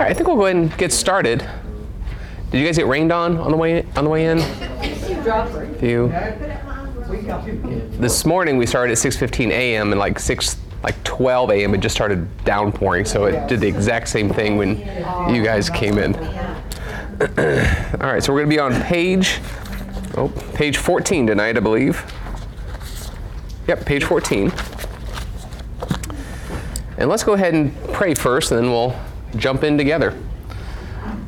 All right, I think we'll go ahead and get started. Did you guys get rained on on the way on the way in? You. This morning we started at 6:15 a.m. and like 6 like 12 a.m. it just started downpouring, so it did the exact same thing when you guys came in. All right, so we're going to be on page oh, page 14 tonight, I believe. Yep, page 14. And let's go ahead and pray first, and then we'll jump in together.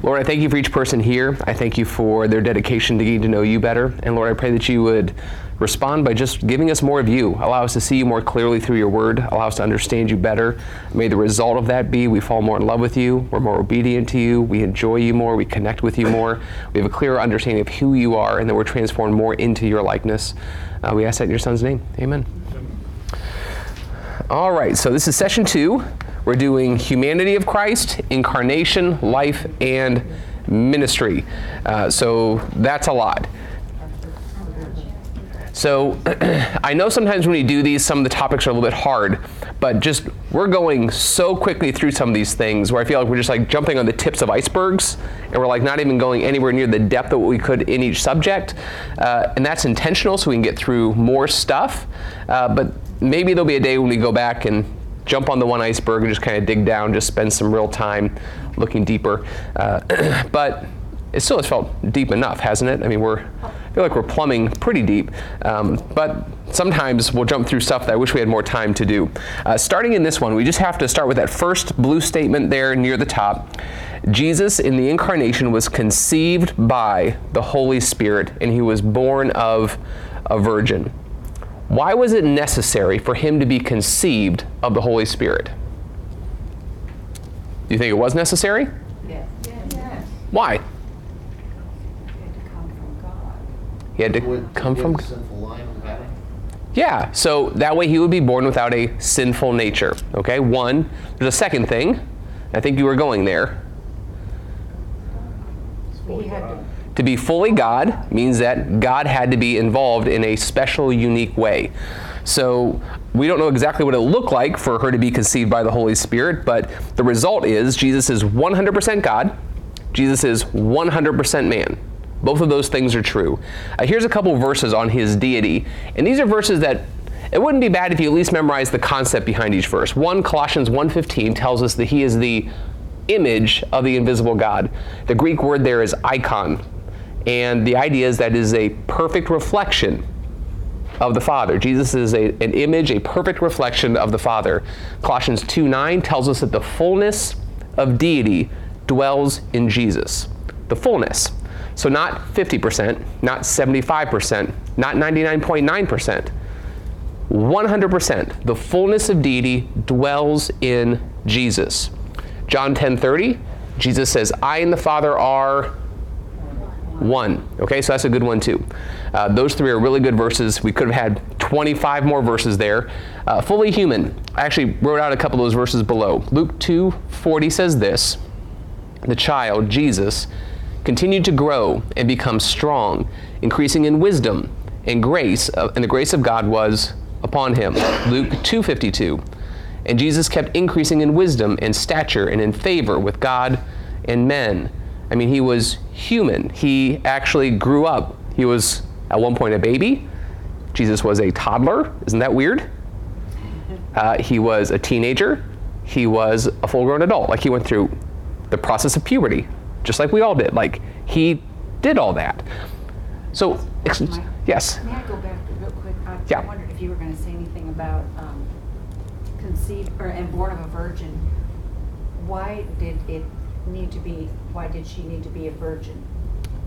Lord, I thank you for each person here. I thank you for their dedication to getting to know you better. And Lord, I pray that you would respond by just giving us more of you. Allow us to see you more clearly through your word. Allow us to understand you better. May the result of that be we fall more in love with you. We're more obedient to you. We enjoy you more. We connect with you more. We have a clearer understanding of who you are, and that we're transformed more into your likeness. Uh, we ask that in your son's name. Amen. All right, so this is session two. We're doing humanity of Christ, incarnation, life, and ministry. Uh, so that's a lot. So I know sometimes when we do these, some of the topics are a little bit hard, but just we're going so quickly through some of these things where I feel like we're just like jumping on the tips of icebergs and we're like not even going anywhere near the depth of what we could in each subject. Uh, and that's intentional so we can get through more stuff. Uh, but maybe there'll be a day when we go back and jump on the one iceberg and just kind of dig down, just spend some real time looking deeper. Uh, but it still has felt deep enough, hasn't it? I mean, we're I feel like we're plumbing pretty deep, um, but sometimes we'll jump through stuff that I wish we had more time to do. Uh, starting in this one, we just have to start with that first blue statement there near the top. Jesus in the incarnation was conceived by the Holy Spirit, and he was born of a virgin. Why was it necessary for him to be conceived of the Holy Spirit? Do you think it was necessary? Yes. Yes. Why? He had to come from God. He had to Would come from. the sinful line of Adam? Yeah, so that way he would be born without a sinful nature. Okay, one. There's a second thing. I think you were going there. He had to, To be fully God means that God had to be involved in a special, unique way. So we don't know exactly what it looked like for her to be conceived by the Holy Spirit, but the result is Jesus is 100% God, Jesus is 100% man. Both of those things are true. Uh, here's a couple verses on his deity, and these are verses that it wouldn't be bad if you at least memorize the concept behind each verse. One Colossians 1:15 tells us that he is the image of the invisible God. The Greek word there is icon, and the idea is that it is a perfect reflection of the Father. Jesus is a, an image, a perfect reflection of the Father. Colossians 2 9 tells us that the fullness of deity dwells in Jesus. The fullness. So not 50%, not 75%, not 99.9%. 100%. The fullness of deity dwells in Jesus. John 10:30, Jesus says, "I and the Father are one. Okay, so that's a good one too. Uh, those three are really good verses. We could have had 25 more verses there. Uh, fully human. I actually wrote out a couple of those verses below. Luke 2:40 says this: The child Jesus continued to grow and become strong, increasing in wisdom and grace, uh, and the grace of God was upon him. Luke 2:52. And Jesus kept increasing in wisdom and stature and in favor with God and men. I mean, he was human. He actually grew up. He was at one point a baby. Jesus was a toddler. Isn't that weird? Uh, he was a teenager. He was a full grown adult. Like he went through the process of puberty, just like we all did. Like he did all that. So, ex- yes. may I go back real quick? I- Yeah. Wondered if you were going to say anything about um, conceived, or, and born of a virgin. Why did it need to be, why did she need to be a virgin?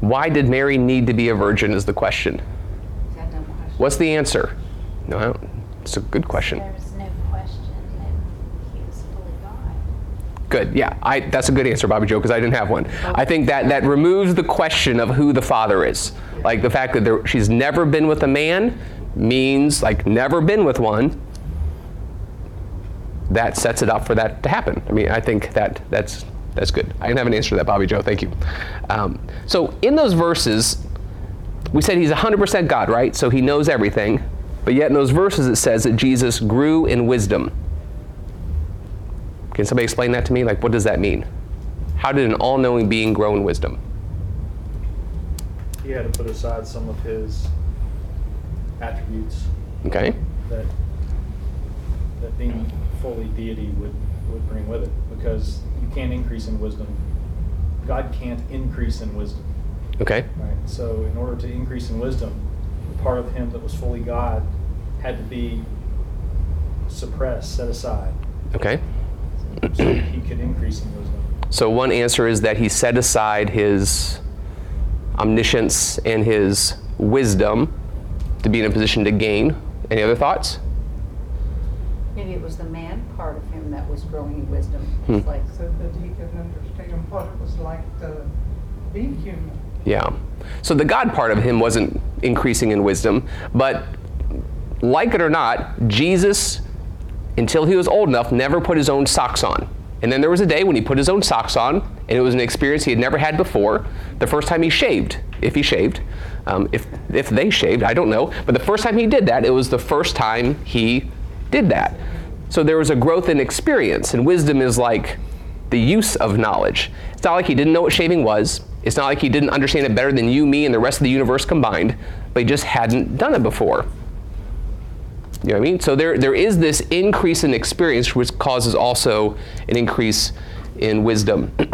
Why did Mary need to be a virgin? Is the question. Is that dumb question? What's the answer? No, I don't, it's a good question. There's no question that he was fully God. Good. Yeah, I, that's a good answer, Bobby Joe, because I didn't have one. I think that that removes the question of who the father is. Like the fact that there, she's never been with a man means like never been with one. That sets it up for that to happen. I mean, I think that that's that's good. I didn't have an answer to that, Bobby Joe. Thank you. Um, so in those verses, we said he's 100% God, right? So he knows everything. But yet in those verses it says that Jesus grew in wisdom. Can somebody explain that to me? Like, what does that mean? How did an all knowing being grow in wisdom? He had to put aside some of his attributes Okay? that that being fully deity would, would bring with it. Because you can't increase in wisdom. God can't increase in wisdom. Okay? Right. So in order to increase in wisdom, the part of him that was fully God had to be suppressed, set aside, Okay? so he could increase in wisdom. So, one answer is that he set aside his omniscience and his wisdom to be in a position to gain. Any other thoughts? Maybe it was the man part of him that was growing in wisdom. Hmm. It's like, so that he could understand what it was like to be human. Yeah. So, the God part of him wasn't increasing in wisdom, but like it or not, Jesus, until he was old enough, never put his own socks on. And then there was a day when he put his own socks on, and it was an experience he had never had before. The first time he shaved, if he shaved, um, if, if they shaved, I don't know. But the first time he did that, it was the first time he did that. So there was a growth in experience, and wisdom is like the use of knowledge. It's not like he didn't know what shaving was. It's not like he didn't understand it better than you, me, and the rest of the universe combined, but he just hadn't done it before. You know what I mean? So there, there is this increase in experience, which causes also an increase in wisdom.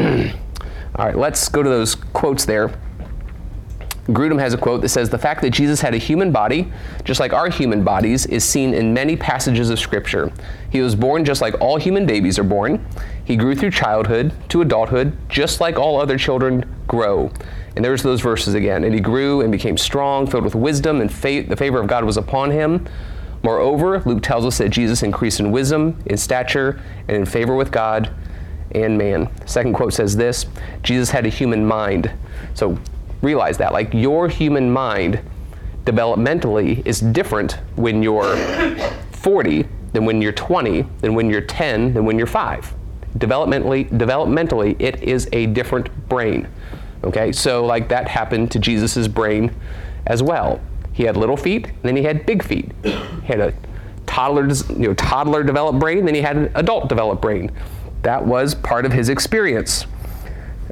All right, let's go to those quotes there. Grudem has a quote that says, The fact that Jesus had a human body, just like our human bodies, is seen in many passages of Scripture. He was born just like all human babies are born. He grew through childhood to adulthood, just like all other children grow. And there's those verses again. And he grew and became strong, filled with wisdom, and fa- the favor of God was upon him. Moreover, Luke tells us that Jesus increased in wisdom, in stature, and in favor with God and man. Second quote says this Jesus had a human mind. So realize that. Like your human mind developmentally is different when you're 40 than when you're 20, than when you're 10, than when you're 5. Developmentally, developmentally, it is a different brain. Okay, so like that happened to Jesus' brain as well. He had little feet, and then he had big feet. He had a toddler, you know, toddler developed brain, then he had an adult developed brain. That was part of his experience.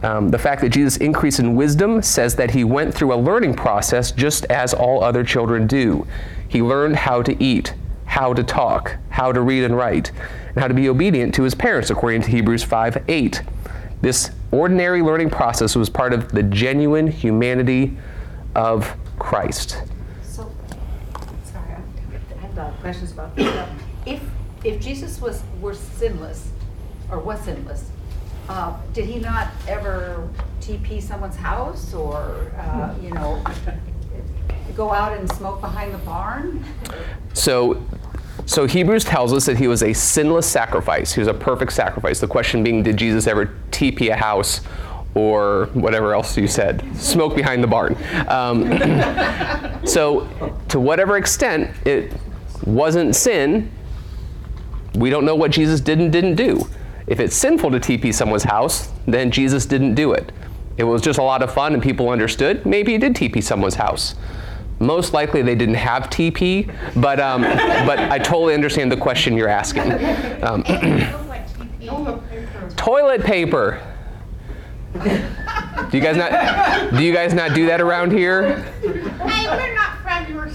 Um, the fact that Jesus increased in wisdom says that he went through a learning process just as all other children do. He learned how to eat, how to talk, how to read and write, and how to be obedient to his parents, according to Hebrews 5 8. This ordinary learning process was part of the genuine humanity of Christ. so, sorry, I have questions about this. If, if Jesus was, were sinless, or was sinless, uh, did he not ever TP someone's house or, uh, you know, go out and smoke behind the barn? So, so Hebrews tells us that he was a sinless sacrifice. He was a perfect sacrifice. The question being, did Jesus ever TP a house or whatever else you said, smoke behind the barn? Um, so, to whatever extent it wasn't sin, we don't know what Jesus did and didn't do. If it's sinful to TP someone's house, then Jesus didn't do it. It was just a lot of fun and people understood. Maybe he did TP someone's house. Most likely they didn't have TP, but, um, but I totally understand the question you're asking. Um, toilet paper. Do you guys not do you guys not do that around here? Hey, we're not from your.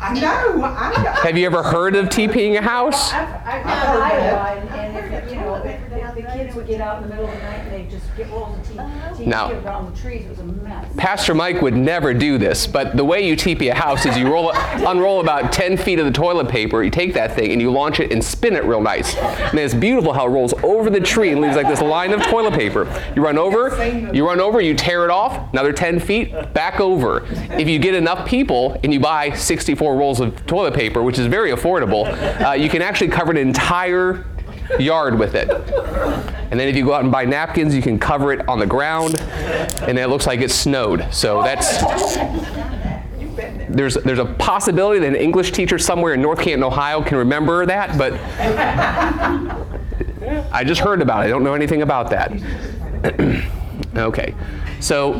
S- I know, I know. Have you ever heard of TPing a house? I've, I've been to Iowa, and, and if, you know, if, if the kids would get out in the middle of the night and they'd just get rolls of tea, tea No. around the trees, it was a mess. Pastor Mike would never do this, but the way you TP a house is you roll, unroll about 10 feet of the toilet paper, you take that thing and you launch it and spin it real nice. And it's beautiful how it rolls over the tree and leaves like this line of toilet paper. You run over, you run over, you tear it off, another 10 feet, back over. If you get enough people and you buy 64 rolls of toilet paper, which is very affordable, uh, you can actually cover an entire yard with it. And then if you go out and buy napkins, you can cover it on the ground, and it looks like it snowed. So that's there's there's a possibility that an English teacher somewhere in North Canton, Ohio, can remember that, but I just heard about it. I don't know anything about that. okay, so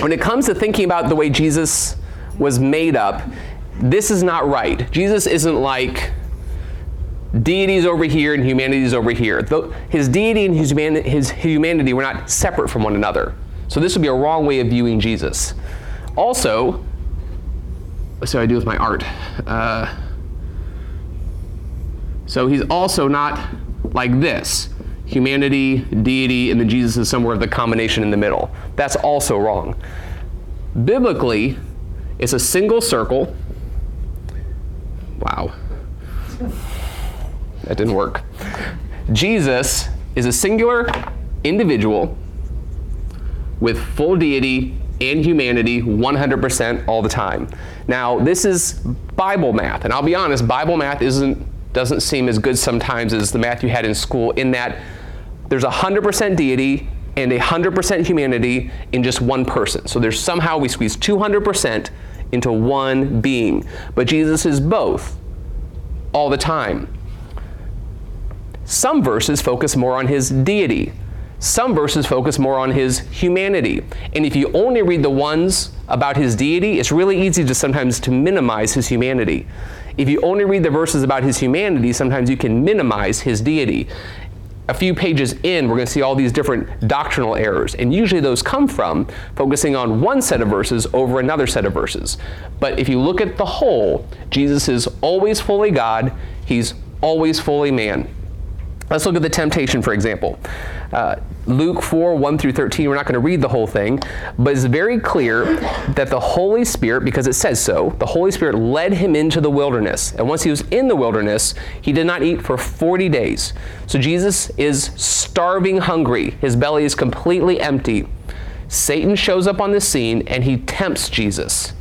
when it comes to thinking about the way Jesus was made up, this is not right. Jesus isn't like deity's over here and humanity's over here. His deity and his, his humanity were not separate from one another. So this would be a wrong way of viewing Jesus. Also, do I do with my art? Uh, so he's also not like this humanity, deity, and then Jesus is somewhere of the combination in the middle. That's also wrong. Biblically, it's a single circle. Wow. That didn't work. Jesus is a singular individual with full deity and humanity 100% all the time. Now, this is Bible math, and I'll be honest, Bible math isn't doesn't seem as good sometimes as the math you had in school in that there's 100% deity and 100% humanity in just one person. So there's somehow we squeeze 200% into one being. But Jesus is both all the time. Some verses focus more on his deity. Some verses focus more on his humanity. And if you only read the ones about his deity, it's really easy to sometimes to minimize his humanity. If you only read the verses about his humanity, sometimes you can minimize his deity. A few pages in, we're going to see all these different doctrinal errors, and usually those come from focusing on one set of verses over another set of verses. But if you look at the whole, Jesus is always fully God, he's always fully man. Let's look at the temptation, for example. Uh, Luke 4 1 through 13, we're not going to read the whole thing, but it's very clear that the Holy Spirit, because it says so, the Holy Spirit led him into the wilderness. And once he was in the wilderness, he did not eat for 40 days. So Jesus is starving hungry, his belly is completely empty. Satan shows up on the scene and he tempts Jesus.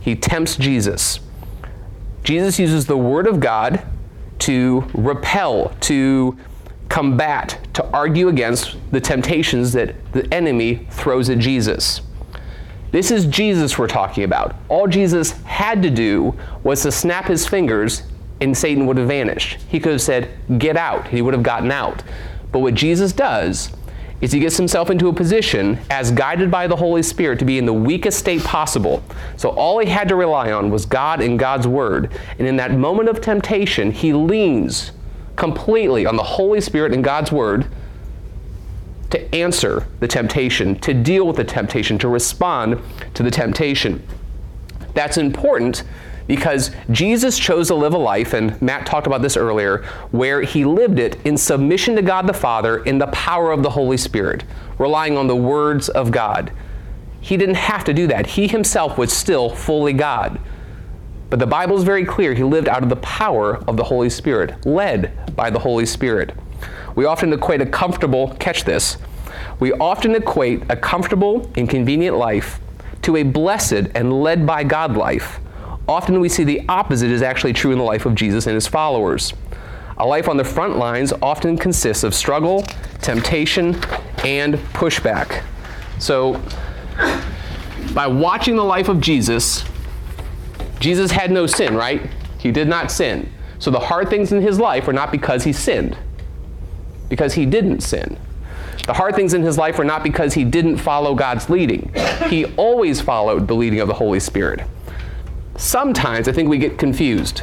He tempts Jesus. Jesus uses the Word of God to repel, to combat, to argue against the temptations that the enemy throws at Jesus. This is Jesus we're talking about. All Jesus had to do was to snap his fingers and Satan would have vanished. He could have said, Get out. He would have gotten out. But what Jesus does is he gets himself into a position as guided by the Holy Spirit to be in the weakest state possible. So all he had to rely on was God and God's Word. And in that moment of temptation, he leans completely on the Holy Spirit and God's Word to answer the temptation, to deal with the temptation, to respond to the temptation. That's important because Jesus chose to live a life, and Matt talked about this earlier, where he lived it in submission to God the Father in the power of the Holy Spirit, relying on the words of God. He didn't have to do that. He himself was still fully God. But the Bible is very clear he lived out of the power of the Holy Spirit, led by the Holy Spirit. We often equate a comfortable, catch this, we often equate a comfortable and convenient life to a blessed and led by God life. Often we see the opposite is actually true in the life of Jesus and his followers. A life on the front lines often consists of struggle, temptation, and pushback. So, by watching the life of Jesus, Jesus had no sin, right? He did not sin. So the hard things in his life were not because he sinned, because he didn't sin. The hard things in his life were not because he didn't follow God's leading. He always followed the leading of the Holy Spirit. Sometimes I think we get confused.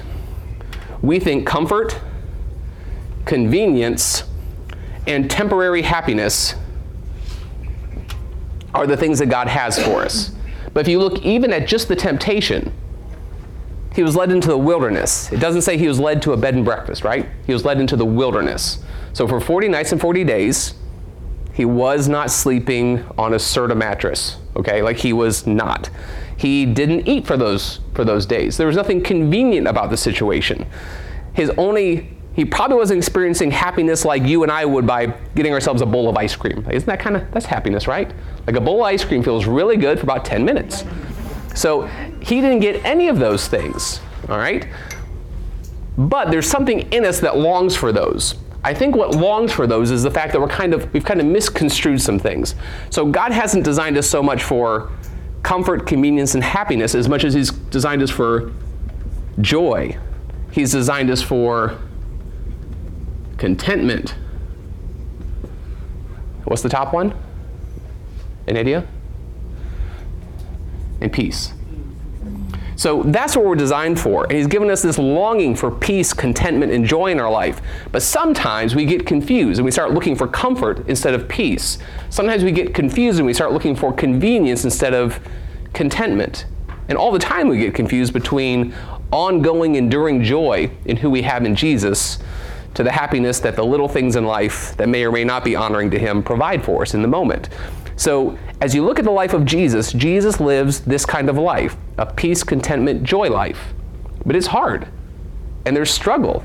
We think comfort, convenience, and temporary happiness are the things that God has for us. But if you look even at just the temptation, he was led into the wilderness. It doesn't say he was led to a bed and breakfast, right? He was led into the wilderness. So for 40 nights and 40 days, he was not sleeping on a Serta mattress, okay? Like he was not. He didn't eat for those for those days. There was nothing convenient about the situation. His only he probably wasn't experiencing happiness like you and I would by getting ourselves a bowl of ice cream. Isn't that kind of that's happiness, right? Like a bowl of ice cream feels really good for about 10 minutes. So he didn't get any of those things, all right? But there's something in us that longs for those. I think what longs for those is the fact that we're kind of we've kind of misconstrued some things. So God hasn't designed us so much for comfort, convenience, and happiness as much as He's designed us for joy. He's designed us for contentment. What's the top one? An idea? And peace. So that's what we're designed for. And He's given us this longing for peace, contentment, and joy in our life. But sometimes we get confused and we start looking for comfort instead of peace. Sometimes we get confused and we start looking for convenience instead of contentment. And all the time we get confused between ongoing, enduring joy in who we have in Jesus to the happiness that the little things in life that may or may not be honoring to Him provide for us in the moment. So, as you look at the life of Jesus, Jesus lives this kind of life a peace, contentment, joy life. But it's hard, and there's struggle,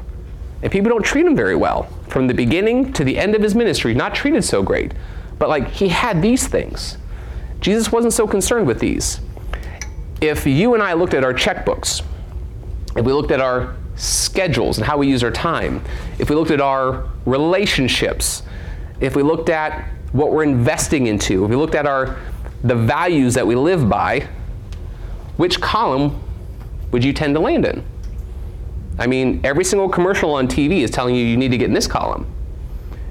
and people don't treat him very well. From the beginning to the end of his ministry, not treated so great. But, like, he had these things. Jesus wasn't so concerned with these. If you and I looked at our checkbooks, if we looked at our schedules and how we use our time, if we looked at our relationships, if we looked at what we're investing into, if we looked at our the values that we live by, which column would you tend to land in? I mean, every single commercial on TV is telling you you need to get in this column.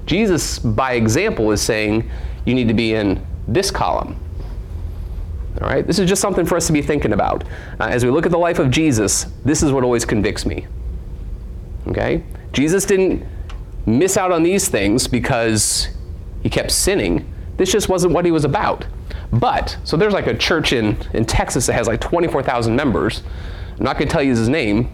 Jesus, by example, is saying you need to be in this column. All right? This is just something for us to be thinking about. Uh, as we look at the life of Jesus, this is what always convicts me. Okay? Jesus didn't miss out on these things because he kept sinning. This just wasn't what he was about. But, so there's like a church in, in Texas that has like 24,000 members. I'm not going to tell you his name.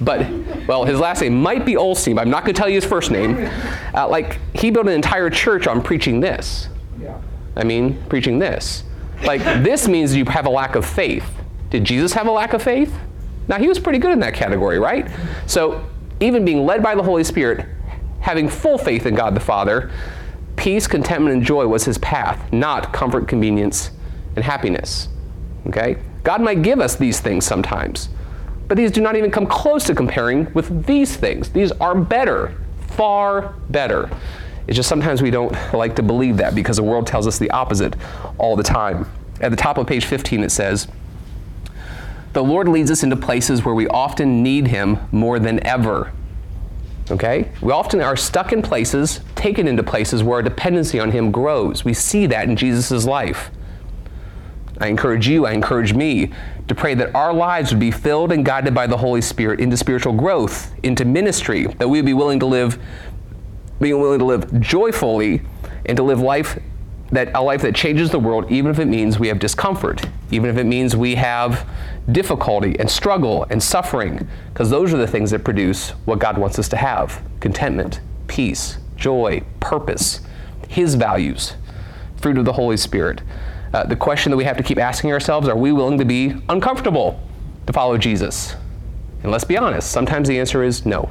But, well, his last name might be Osteen, but I'm not going to tell you his first name. Uh, like, he built an entire church on preaching this. Yeah. I mean, preaching this. Like, this means you have a lack of faith. Did Jesus have a lack of faith? Now, he was pretty good in that category, right? So, even being led by the Holy Spirit, having full faith in God the Father, peace, contentment, and joy was his path, not comfort, convenience, and happiness. Okay? God might give us these things sometimes, but these do not even come close to comparing with these things. These are better, far better. It's just sometimes we don't like to believe that because the world tells us the opposite all the time. At the top of page 15, it says, The Lord leads us into places where we often need Him more than ever. Okay? We often are stuck in places, taken into places where our dependency on Him grows. We see that in Jesus' life. I encourage you, I encourage me to pray that our lives would be filled and guided by the Holy Spirit into spiritual growth, into ministry, that we would be willing to live, being willing to live joyfully and to live life that a life that changes the world, even if it means we have discomfort, even if it means we have difficulty and struggle and suffering, because those are the things that produce what God wants us to have contentment, peace, joy, purpose, His values, fruit of the Holy Spirit. Uh, the question that we have to keep asking ourselves are we willing to be uncomfortable to follow Jesus? And let's be honest, sometimes the answer is no.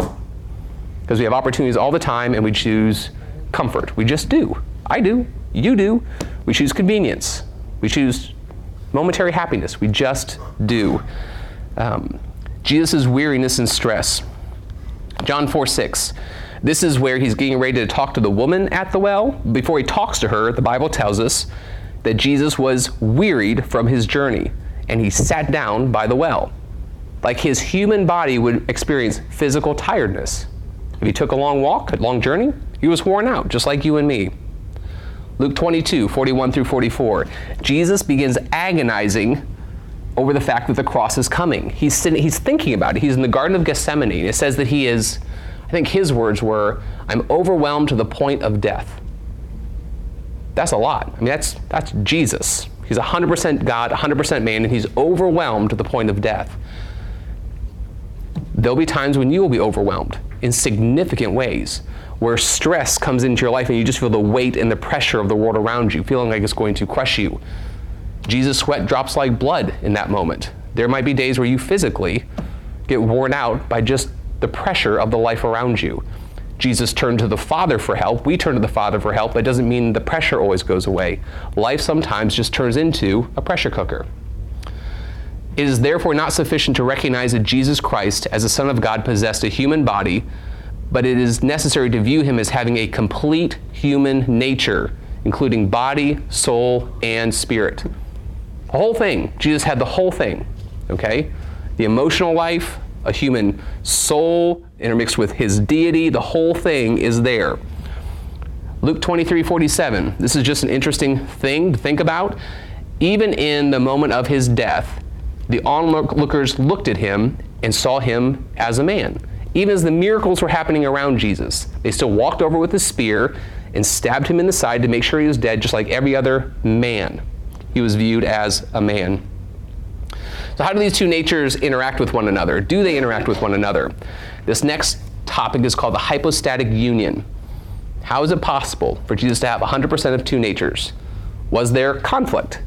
Because we have opportunities all the time and we choose comfort. We just do. I do. You do. We choose convenience. We choose momentary happiness. We just do. Um, Jesus' weariness and stress. John 4 6. This is where he's getting ready to talk to the woman at the well. Before he talks to her, the Bible tells us that Jesus was wearied from his journey and he sat down by the well. Like his human body would experience physical tiredness. If he took a long walk, a long journey, he was worn out, just like you and me. Luke 22, 41 through 44. Jesus begins agonizing over the fact that the cross is coming. He's, sitting, he's thinking about it. He's in the Garden of Gethsemane. It says that he is, I think his words were, I'm overwhelmed to the point of death. That's a lot. I mean, that's, that's Jesus. He's 100% God, 100% man, and he's overwhelmed to the point of death. There'll be times when you will be overwhelmed in significant ways where stress comes into your life and you just feel the weight and the pressure of the world around you, feeling like it's going to crush you. Jesus' sweat drops like blood in that moment. There might be days where you physically get worn out by just the pressure of the life around you. Jesus turned to the Father for help. We turn to the Father for help. That doesn't mean the pressure always goes away. Life sometimes just turns into a pressure cooker. It is therefore not sufficient to recognize that Jesus Christ, as the Son of God, possessed a human body, but it is necessary to view him as having a complete human nature, including body, soul, and spirit. The whole thing. Jesus had the whole thing. Okay? The emotional life, a human soul intermixed with his deity, the whole thing is there. Luke 23 47. This is just an interesting thing to think about. Even in the moment of his death, the onlookers looked at him and saw him as a man. Even as the miracles were happening around Jesus, they still walked over with a spear and stabbed him in the side to make sure he was dead, just like every other man. He was viewed as a man. So, how do these two natures interact with one another? Do they interact with one another? This next topic is called the hypostatic union. How is it possible for Jesus to have 100% of two natures? Was there conflict?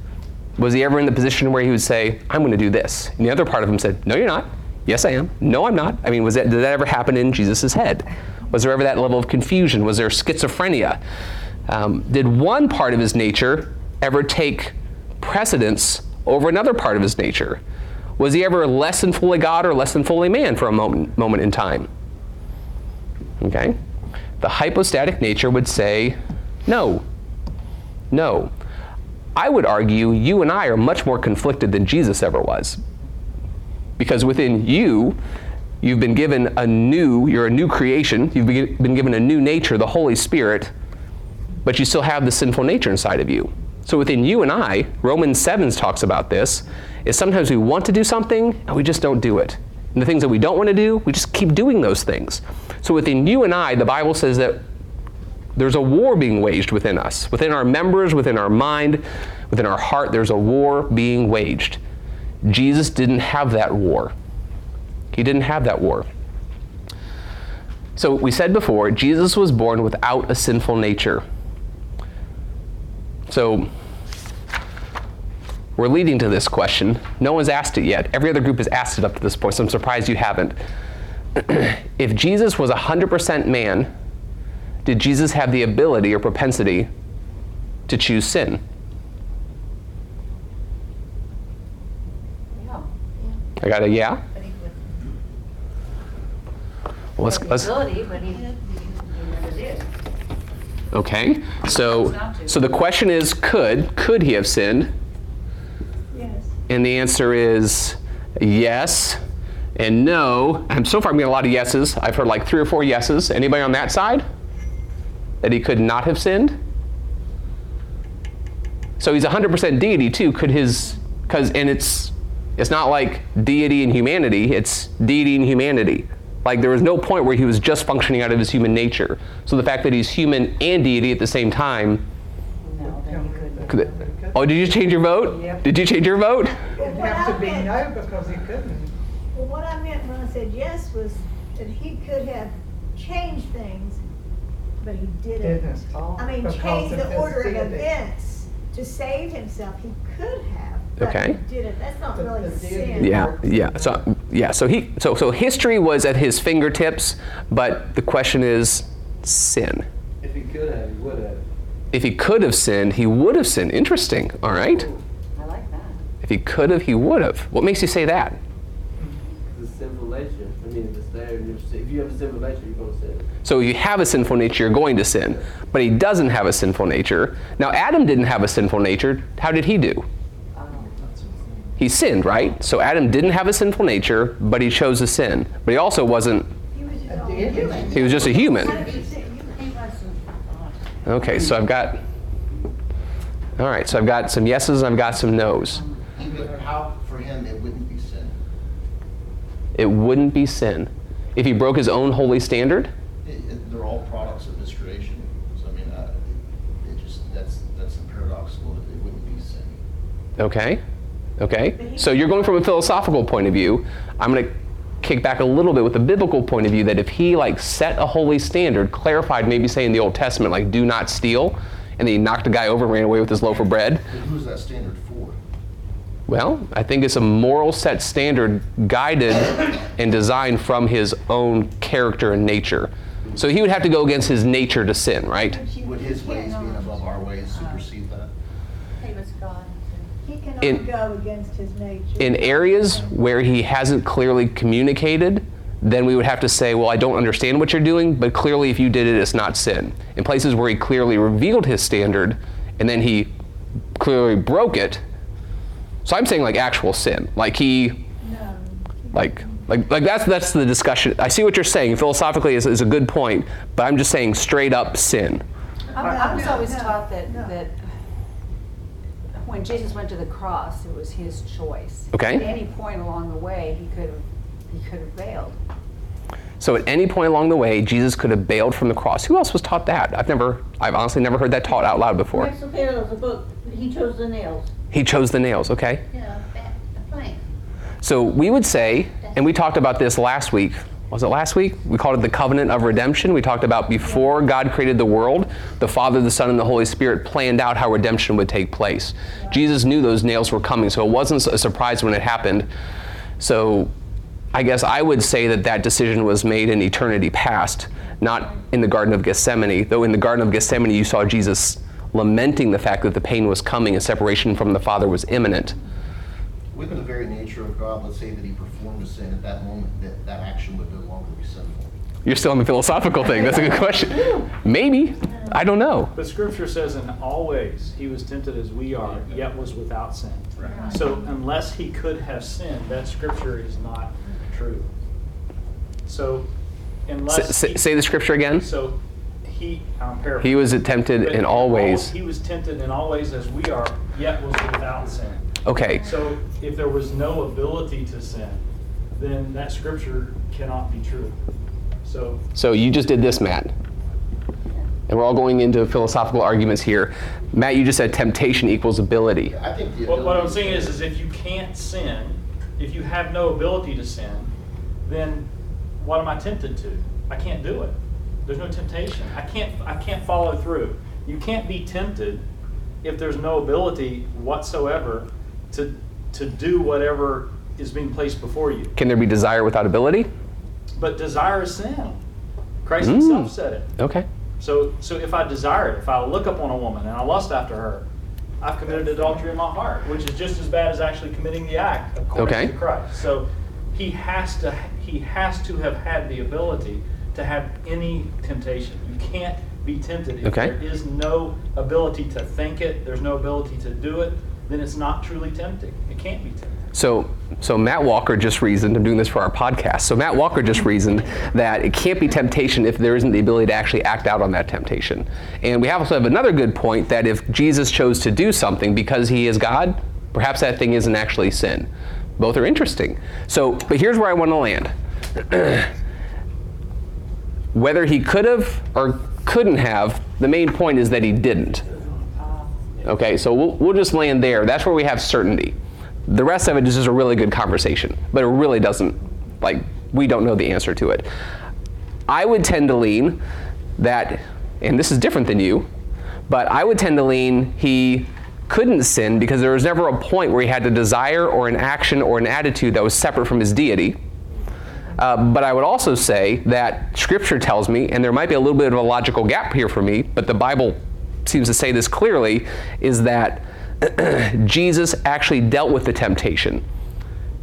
Was he ever in the position where he would say, I'm going to do this? And the other part of him said, No, you're not. Yes, I am. No, I'm not. I mean, was that, did that ever happen in Jesus' head? Was there ever that level of confusion? Was there schizophrenia? Um, did one part of his nature ever take precedence over another part of his nature? Was he ever less than fully God or less than fully man for a moment, moment in time? Okay? The hypostatic nature would say, no. No. I would argue you and I are much more conflicted than Jesus ever was. Because within you, you've been given a new, you're a new creation, you've been given a new nature, the Holy Spirit, but you still have the sinful nature inside of you. So within you and I, Romans 7 talks about this, is sometimes we want to do something and we just don't do it. And the things that we don't want to do, we just keep doing those things. So within you and I, the Bible says that there's a war being waged within us. Within our members, within our mind, within our heart, there's a war being waged. Jesus didn't have that war. He didn't have that war. So we said before, Jesus was born without a sinful nature. So we're leading to this question. No one's asked it yet. Every other group has asked it up to this point, so I'm surprised you haven't. if Jesus was 100% man, did Jesus have the ability or propensity to choose sin? I got a yeah? But he would- Well, let's, let's, Ability, but he, he never did. okay. So, so the question is, could could he have sinned? Yes. And the answer is yes and no. And so far, I'm getting a lot of yeses. I've heard like three or four yeses. Anybody on that side? That he could not have sinned? So he's 100% deity too. Could his, because, and it's, it's not like deity and humanity, it's deity and humanity. Like there was no point where he was just functioning out of his human nature. So the fact that he's human and deity at the same time, No, then he couldn't. oh, did you change your vote? Yep. Did you change your vote? It'd have to be no because he couldn't. Well, what I meant when I said yes was that he could have changed things, but he didn't. Didn't. Oh, I mean, Because change the his order of events to save himself. He could have, but Okay. he didn't. That's not really the sin. Yeah, yeah. So yeah, so he so so history was at his fingertips, but the question is sin. If he could have, he would have. If he could have sinned, he would have sinned. Interesting. All right. I like that. If he could have, he would have. What makes you say that? The sinful nature. I mean, if it's there, and you're, if you have a sinful nature, you're going to sin. So you have a sinful nature, you're going to sin. But he doesn't have a sinful nature. Now Adam didn't have a sinful nature. How did he do? He sinned, right? So Adam didn't have a sinful nature, but he chose to sin. But he also wasn't. He was just A human. He was just a human. 100% human. he wasn't, Okay, so I've got. All right, so I've got some yeses and I've got some nos. How, for him, it wouldn't be sin? It wouldn't be sin. If he broke his own holy standard, It- it- They're all products of his creation. So I mean, uh, it it just, that's, that's paradoxical. It wouldn't be sin. okay? Okay? So you're going from a philosophical point of view. I'm going to kick back a little bit with a biblical point of view that if he like set a holy standard, clarified maybe say in the Old Testament like do not steal, and then he knocked a guy over and ran away with his loaf of bread, who's that standard for? well, I think it's a moral set standard guided and designed from his own character and nature. So he would have to go against his nature to sin, right? Would his ways being above our ways supersede that? he was God. He cannot In- go against his nature. in areas where he hasn't clearly communicated, then we would have to say, well, I don't understand what you're doing, but clearly if you did it, it's not sin. In places where he clearly revealed his standard and then he clearly broke it, so I'm saying like actual sin. Like he, No. like, like, like that's, that's the discussion. I see what you're saying. Philosophically is, is a good point, but I'm just saying straight up sin. I I was always taught that, no. that when Jesus went to the cross, it was his choice. Okay. At any point along the way, he could have, he could have bailed. So at any point along the way, Jesus could have bailed from the cross. Who else was taught that? I've never, I've honestly never heard that taught out loud before. Rex O'Farrell's a book, he chose the nails. He chose the nails, okay? Yeah, that, the plan. So we would say, and we talked about this last week. Was it last week? We called it the covenant of redemption. We talked about before God created the world, the Father, the Son, and the Holy Spirit planned out how redemption would take place. Jesus knew those nails were coming, so it wasn't a surprise when it happened. So I guess I would say that that decision was made in eternity past, not in the Garden of Gethsemane. Though in the Garden of Gethsemane, you saw Jesus lamenting the fact that the pain was coming and separation from the Father was imminent. Within the very nature of God, let's say that he performed a sin at that moment, that, that action would no longer be sinful. You're still on the philosophical thing. That's a good question. Maybe. I don't know. But scripture says in all ways, he was tempted as we are, yet was without sin. So unless he could have sinned, that scripture is not true. So unless. S- he- say the scripture again. So he, I'm paraphrasing. He was tempted in all ways. He was tempted in all ways as we are, yet was without sin. Okay. So if there was no ability to sin, then that scripture cannot be true. So So you just did this, Matt. And we're all going into philosophical arguments here. Matt, you just said temptation equals ability. I think the what, what I'm saying is, is if you can't sin, if you have no ability to sin, then what am I tempted to? I can't do it. There's no temptation. I can't. I can't follow through. You can't be tempted if there's no ability whatsoever to to do whatever is being placed before you. Can there be desire without ability? But desire is sin. Christ Mm. Himself said it. Okay. So, so if I desire it, if I look upon a woman and I lust after her, I've committed adultery in my heart, which is just as bad as actually committing the act according Okay. to Christ. So he has to he has to have had the ability to have any temptation. You can't be tempted if Okay. there is no ability to think it, there's no ability to do it, then it's not truly tempting. It can't be tempting. So, so Matt Walker just reasoned, I'm doing this for our podcast. So Matt Walker just reasoned that it can't be temptation if there isn't the ability to actually act out on that temptation. And we also have another good point that if Jesus chose to do something because he is God, perhaps that thing isn't actually sin. Both are interesting. So, but here's where I want to land. Whether he could have or couldn't have, the main point is that he didn't. Okay, so we'll, we'll just land there. That's where we have certainty. The rest of it is just a really good conversation, but it really doesn't, like, we don't know the answer to it. I would tend to lean that, and this is different than you, but I would tend to lean he couldn't sin because there was never a point where he had a desire or an action or an attitude that was separate from his deity. Uh, but I would also say that Scripture tells me, and there might be a little bit of a logical gap here for me, but the Bible seems to say this clearly, is that Jesus actually dealt with the temptation.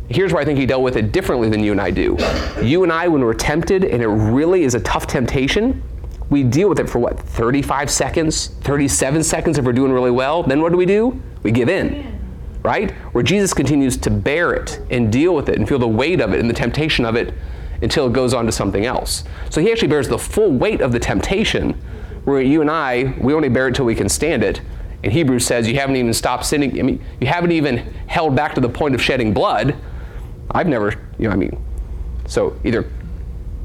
Here's where I think he dealt with it differently than you and I do. You and I, when we're tempted, and it really is a tough temptation, we deal with it for what, 35 seconds, 37 seconds if we're doing really well. Then what do we do? We give in right? Where Jesus continues to bear it and deal with it and feel the weight of it and the temptation of it until it goes on to something else. So he actually bears the full weight of the temptation, where you and I, we only bear it till we can stand it. And Hebrews says you haven't even stopped sinning. I mean, you haven't even held back to the point of shedding blood. I've never, you know, I mean, so either,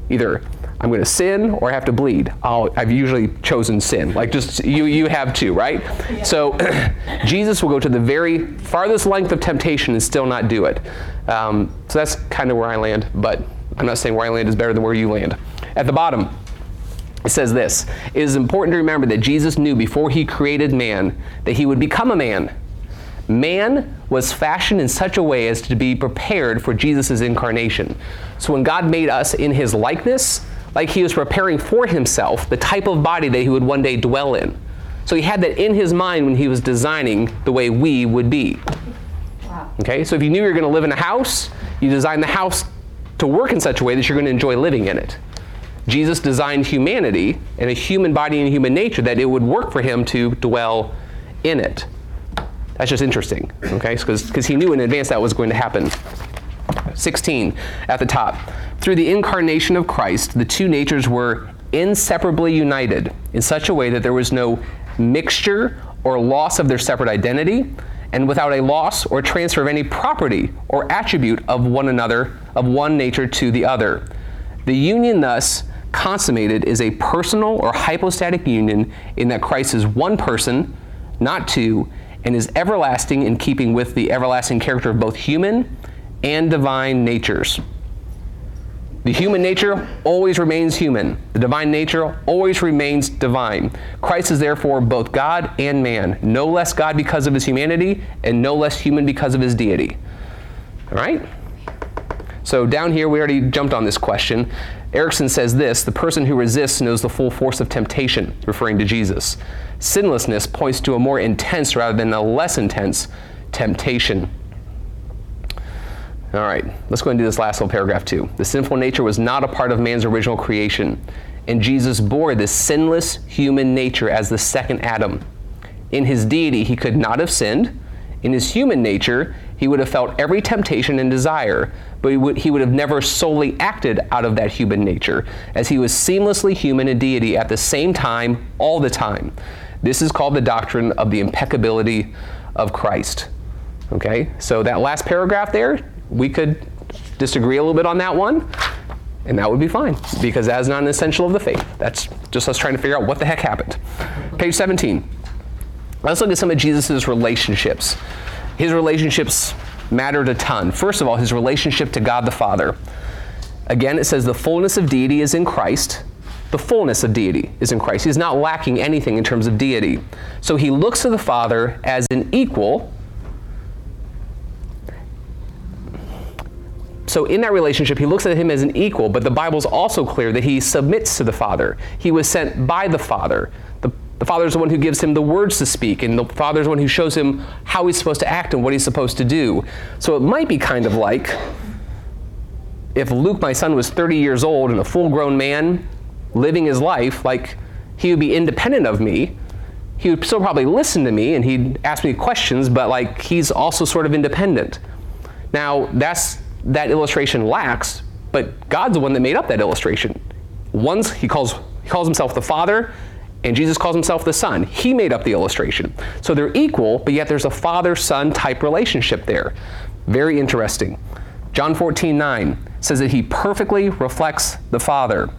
either I'm going to sin or I have to bleed. I'll, I've usually chosen sin. Like just you, you have too, right? So Jesus will go to the very farthest length of temptation and still not do it. Um, so that's kind of where I land. But I'm not saying where I land is better than where you land. At the bottom, it says this It is important to remember that Jesus knew before he created man that he would become a man. Man was fashioned in such a way as to be prepared for Jesus' incarnation. So when God made us in his likeness, like he was preparing for himself the type of body that he would one day dwell in. So he had that in his mind when he was designing the way we would be. Wow. Okay, so if you knew you were going to live in a house, you design the house to work in such a way that you're going to enjoy living in it. Jesus designed humanity and a human body and human nature that it would work for him to dwell in it. That's just interesting, okay? Because he knew in advance that was going to happen. 16 at the top. Through the incarnation of Christ, the two natures were inseparably united in such a way that there was no mixture or loss of their separate identity, and without a loss or transfer of any property or attribute of one another, of one nature to the other. The union thus consummated is a personal or hypostatic union in that Christ is one person, not two, and is everlasting in keeping with the everlasting character of both human and divine natures. The human nature always remains human. The divine nature always remains divine. Christ is therefore both God and man, no less God because of his humanity and no less human because of his deity. All right? So down here, we already jumped on this question. Erickson says this the person who resists knows the full force of temptation, referring to Jesus. Sinlessness points to a more intense rather than a less intense temptation. All right, let's go and do this last little paragraph too. The sinful nature was not a part of man's original creation, and Jesus bore this sinless human nature as the second Adam. In his deity, he could not have sinned. In his human nature, he would have felt every temptation and desire, but he would, he would have never solely acted out of that human nature, as he was seamlessly human and deity at the same time, all the time. This is called the doctrine of the impeccability of Christ. Okay, so that last paragraph there, we could disagree a little bit on that one, and that would be fine because that is not an essential of the faith. That's just us trying to figure out what the heck happened. Page 17. Let's look at some of Jesus' relationships. His relationships mattered a ton. First of all, his relationship to God the Father. Again, it says the fullness of deity is in Christ. The fullness of deity is in Christ. He's not lacking anything in terms of deity. So he looks to the Father as an equal so in that relationship, he looks at him as an equal, but the Bible's also clear that he submits to the Father. He was sent by the Father. The, Father is the one who gives him the words to speak, and the Father is the one who shows him how he's supposed to act and what he's supposed to do. So it might be kind of like if Luke, my son, was 30 years old and a full grown man living his life, like he would be independent of me. He would still probably listen to me and he'd ask me questions, but like he's also sort of independent. Now, that's that illustration lacks, but God's the one that made up that illustration. Once he calls he calls himself the Father, and Jesus calls himself the Son. He made up the illustration. So they're equal, but yet there's a father-son type relationship there. Very interesting. John 14, 9 says that he perfectly reflects the Father.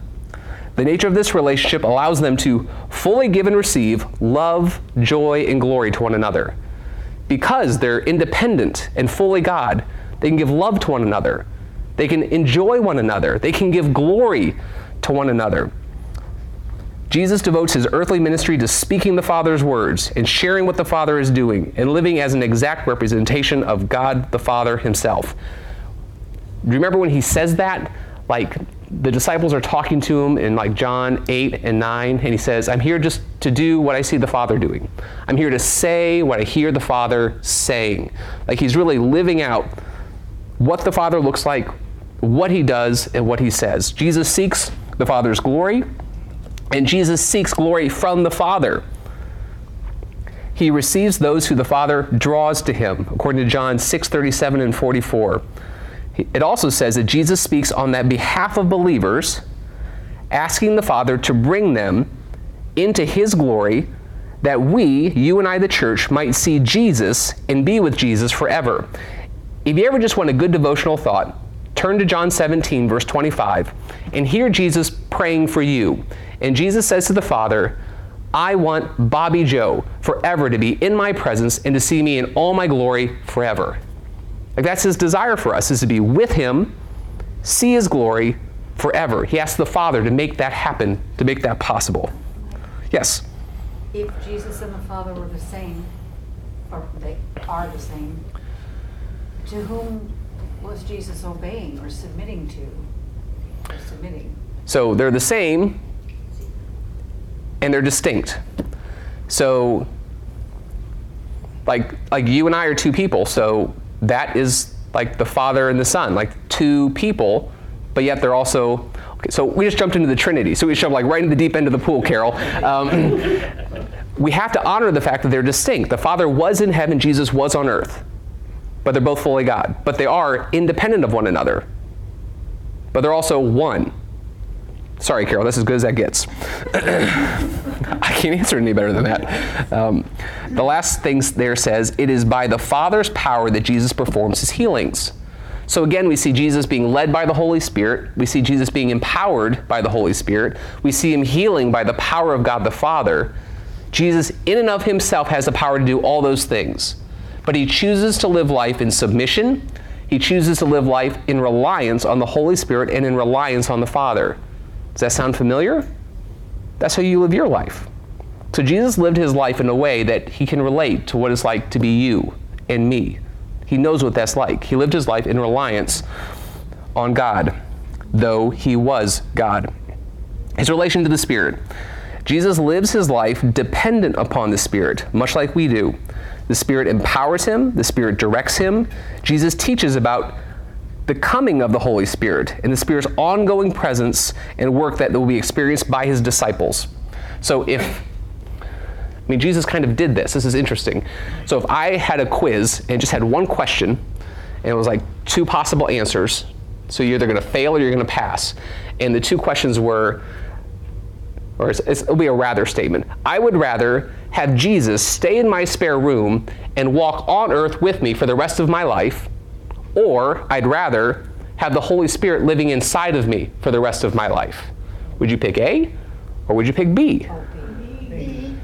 The nature of this relationship allows them to fully give and receive love, joy, and glory to one another. Because they're independent and fully God, they can give love to one another. They can enjoy one another. They can give glory to one another. Jesus devotes his earthly ministry to speaking the Father's words and sharing what the Father is doing and living as an exact representation of God the Father himself. Do you remember when he says that? Like the disciples are talking to him in like John 8 and 9, and he says, I'm here just to do what I see the Father doing. I'm here to say what I hear the Father saying. Like he's really living out what the Father looks like, what he does, and what he says. Jesus seeks the Father's glory, and Jesus seeks glory from the Father. He receives those who the Father draws to him, according to John 6 37 and 44. It also says that Jesus speaks on that behalf of believers, asking the Father to bring them into his glory that we, you and I, the church, might see Jesus and be with Jesus forever. If you ever just want a good devotional thought, turn to John 17, verse 25, and hear Jesus praying for you. And Jesus says to the Father, I want Bobby Joe forever to be in my presence and to see me in all my glory forever. Like that's his desire for us, is to be with him, see his glory forever. He asks the Father to make that happen, to make that possible. Yes? If Jesus and the Father were the same, or they are the same, to whom was Jesus obeying or submitting to? Or submitting? So they're the same and they're distinct. So like like you and I are two people, so that is like the Father and the Son, like two people, but yet they're also okay, so we just jumped into the Trinity. So we jumped like right into the deep end of the pool, Carol. Um, we have to honor the fact that they're distinct. The Father was in heaven, Jesus was on earth, but they're both fully God. But they are independent of one another. But they're also one. Sorry, Carol, that's as good as that gets. I can't answer any better than that. Um, the last thing there says, it is by the Father's power that Jesus performs his healings. So again, we see Jesus being led by the Holy Spirit. We see Jesus being empowered by the Holy Spirit. We see him healing by the power of God the Father. Jesus, in and of himself, has the power to do all those things. But he chooses to live life in submission. He chooses to live life in reliance on the Holy Spirit and in reliance on the Father. Does that sound familiar? That's how you live your life. So Jesus lived his life in a way that he can relate to what it's like to be you and me. He knows what that's like. He lived his life in reliance on God, though he was God. His relation to the Spirit. Jesus lives his life dependent upon the Spirit, much like we do. The Spirit empowers him, the Spirit directs him. Jesus teaches about the coming of the Holy Spirit and the Spirit's ongoing presence and work that will be experienced by his disciples. So if I mean, Jesus kind of did this. This is interesting. So if I had a quiz and just had one question, and it was like two possible answers, so you're either going to fail or you're going to pass, and the two questions were, or it's, it's, it'll be a rather statement. I would rather have Jesus stay in my spare room and walk on earth with me for the rest of my life, or I'd rather have the Holy Spirit living inside of me for the rest of my life. Would you pick A, or would you pick B? Oh, B.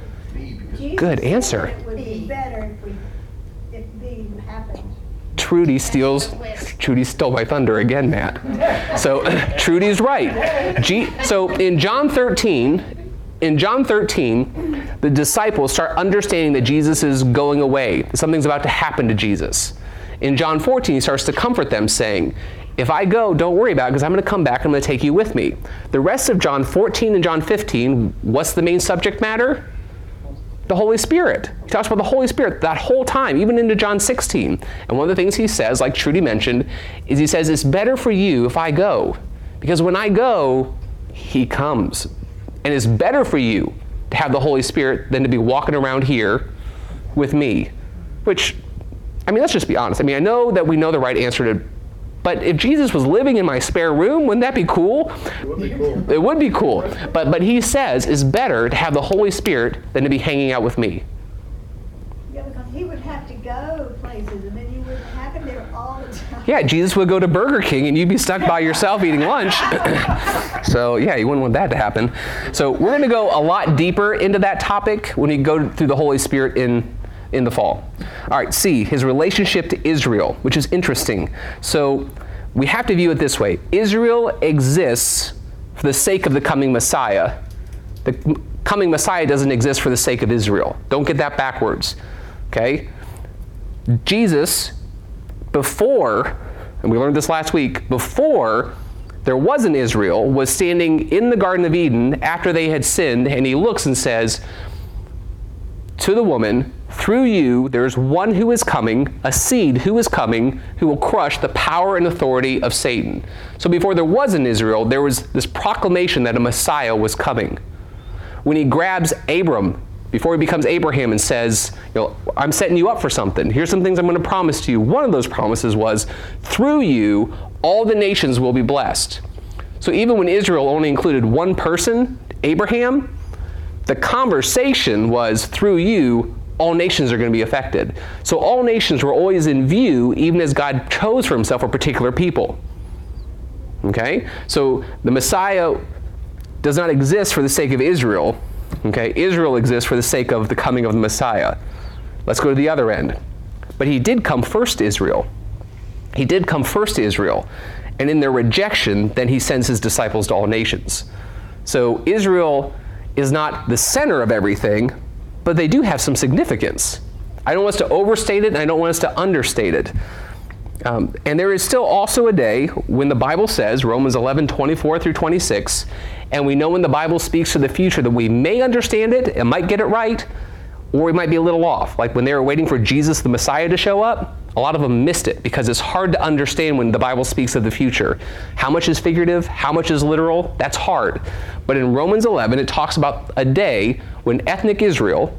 Jesus Good answer. It would be better if we, if B happened. Trudy steals. Trudy stole my thunder again, Matt. So Trudy's right. G, so in John 13, in John 13, the disciples start understanding that Jesus is going away. Something's about to happen to Jesus. In John 14, he starts to comfort them, saying, If I go, don't worry about it, because I'm going to come back and I'm going to take you with me. The rest of John 14 and John 15, what's the main subject matter? the Holy Spirit. He talks about the Holy Spirit that whole time, even into John 16. And one of the things he says, like Trudy mentioned, is he says, It's better for you if I go. Because when I go, he comes. And it's better for you to have the Holy Spirit than to be walking around here with me. Which, I mean, let's just be honest. I mean, I know that we know the right answer to but if Jesus was living in my spare room, wouldn't that be cool? It would be cool. It would be cool. But, but he says it's better to have the Holy Spirit than to be hanging out with me. Yeah, because he would have to go places and then you wouldn't have him there all the time. Yeah, Jesus would go to Burger King and you'd be stuck by yourself eating lunch. so, yeah, you wouldn't want that to happen. So, we're going to go a lot deeper into that topic when we go through the Holy Spirit in in the fall. All right, C, his relationship to Israel, which is interesting. So we have to view it this way Israel exists for the sake of the coming Messiah. The coming Messiah doesn't exist for the sake of Israel. Don't get that backwards. Okay? Jesus, before, and we learned this last week, before there was an Israel, was standing in the Garden of Eden after they had sinned, and he looks and says to the woman, through you, there's one who is coming, a seed who is coming, who will crush the power and authority of Satan. So before there was an Israel, there was this proclamation that a Messiah was coming. When he grabs Abram, before he becomes Abraham, and says, you know, I'm setting you up for something. Here's some things I'm going to promise to you. One of those promises was, through you, all the nations will be blessed. So even when Israel only included one person, Abraham, the conversation was, through you, all nations are going to be affected. So all nations were always in view, even as God chose for himself a particular people. Okay? So the Messiah does not exist for the sake of Israel. Okay? Israel exists for the sake of the coming of the Messiah. Let's go to the other end. But he did come first to Israel. He did come first to Israel. And in their rejection, then he sends his disciples to all nations. So Israel is not the center of everything, but they do have some significance. I don't want us to overstate it, and I don't want us to understate it. Um, and there is still also a day when the Bible says, Romans 11, 24 through 26, and we know when the Bible speaks to the future that we may understand it and might get it right, or we might be a little off. Like when they were waiting for Jesus, the Messiah, to show up, a lot of them missed it because it's hard to understand when the Bible speaks of the future. How much is figurative? How much is literal? That's hard. But in Romans 11, it talks about a day when ethnic Israel,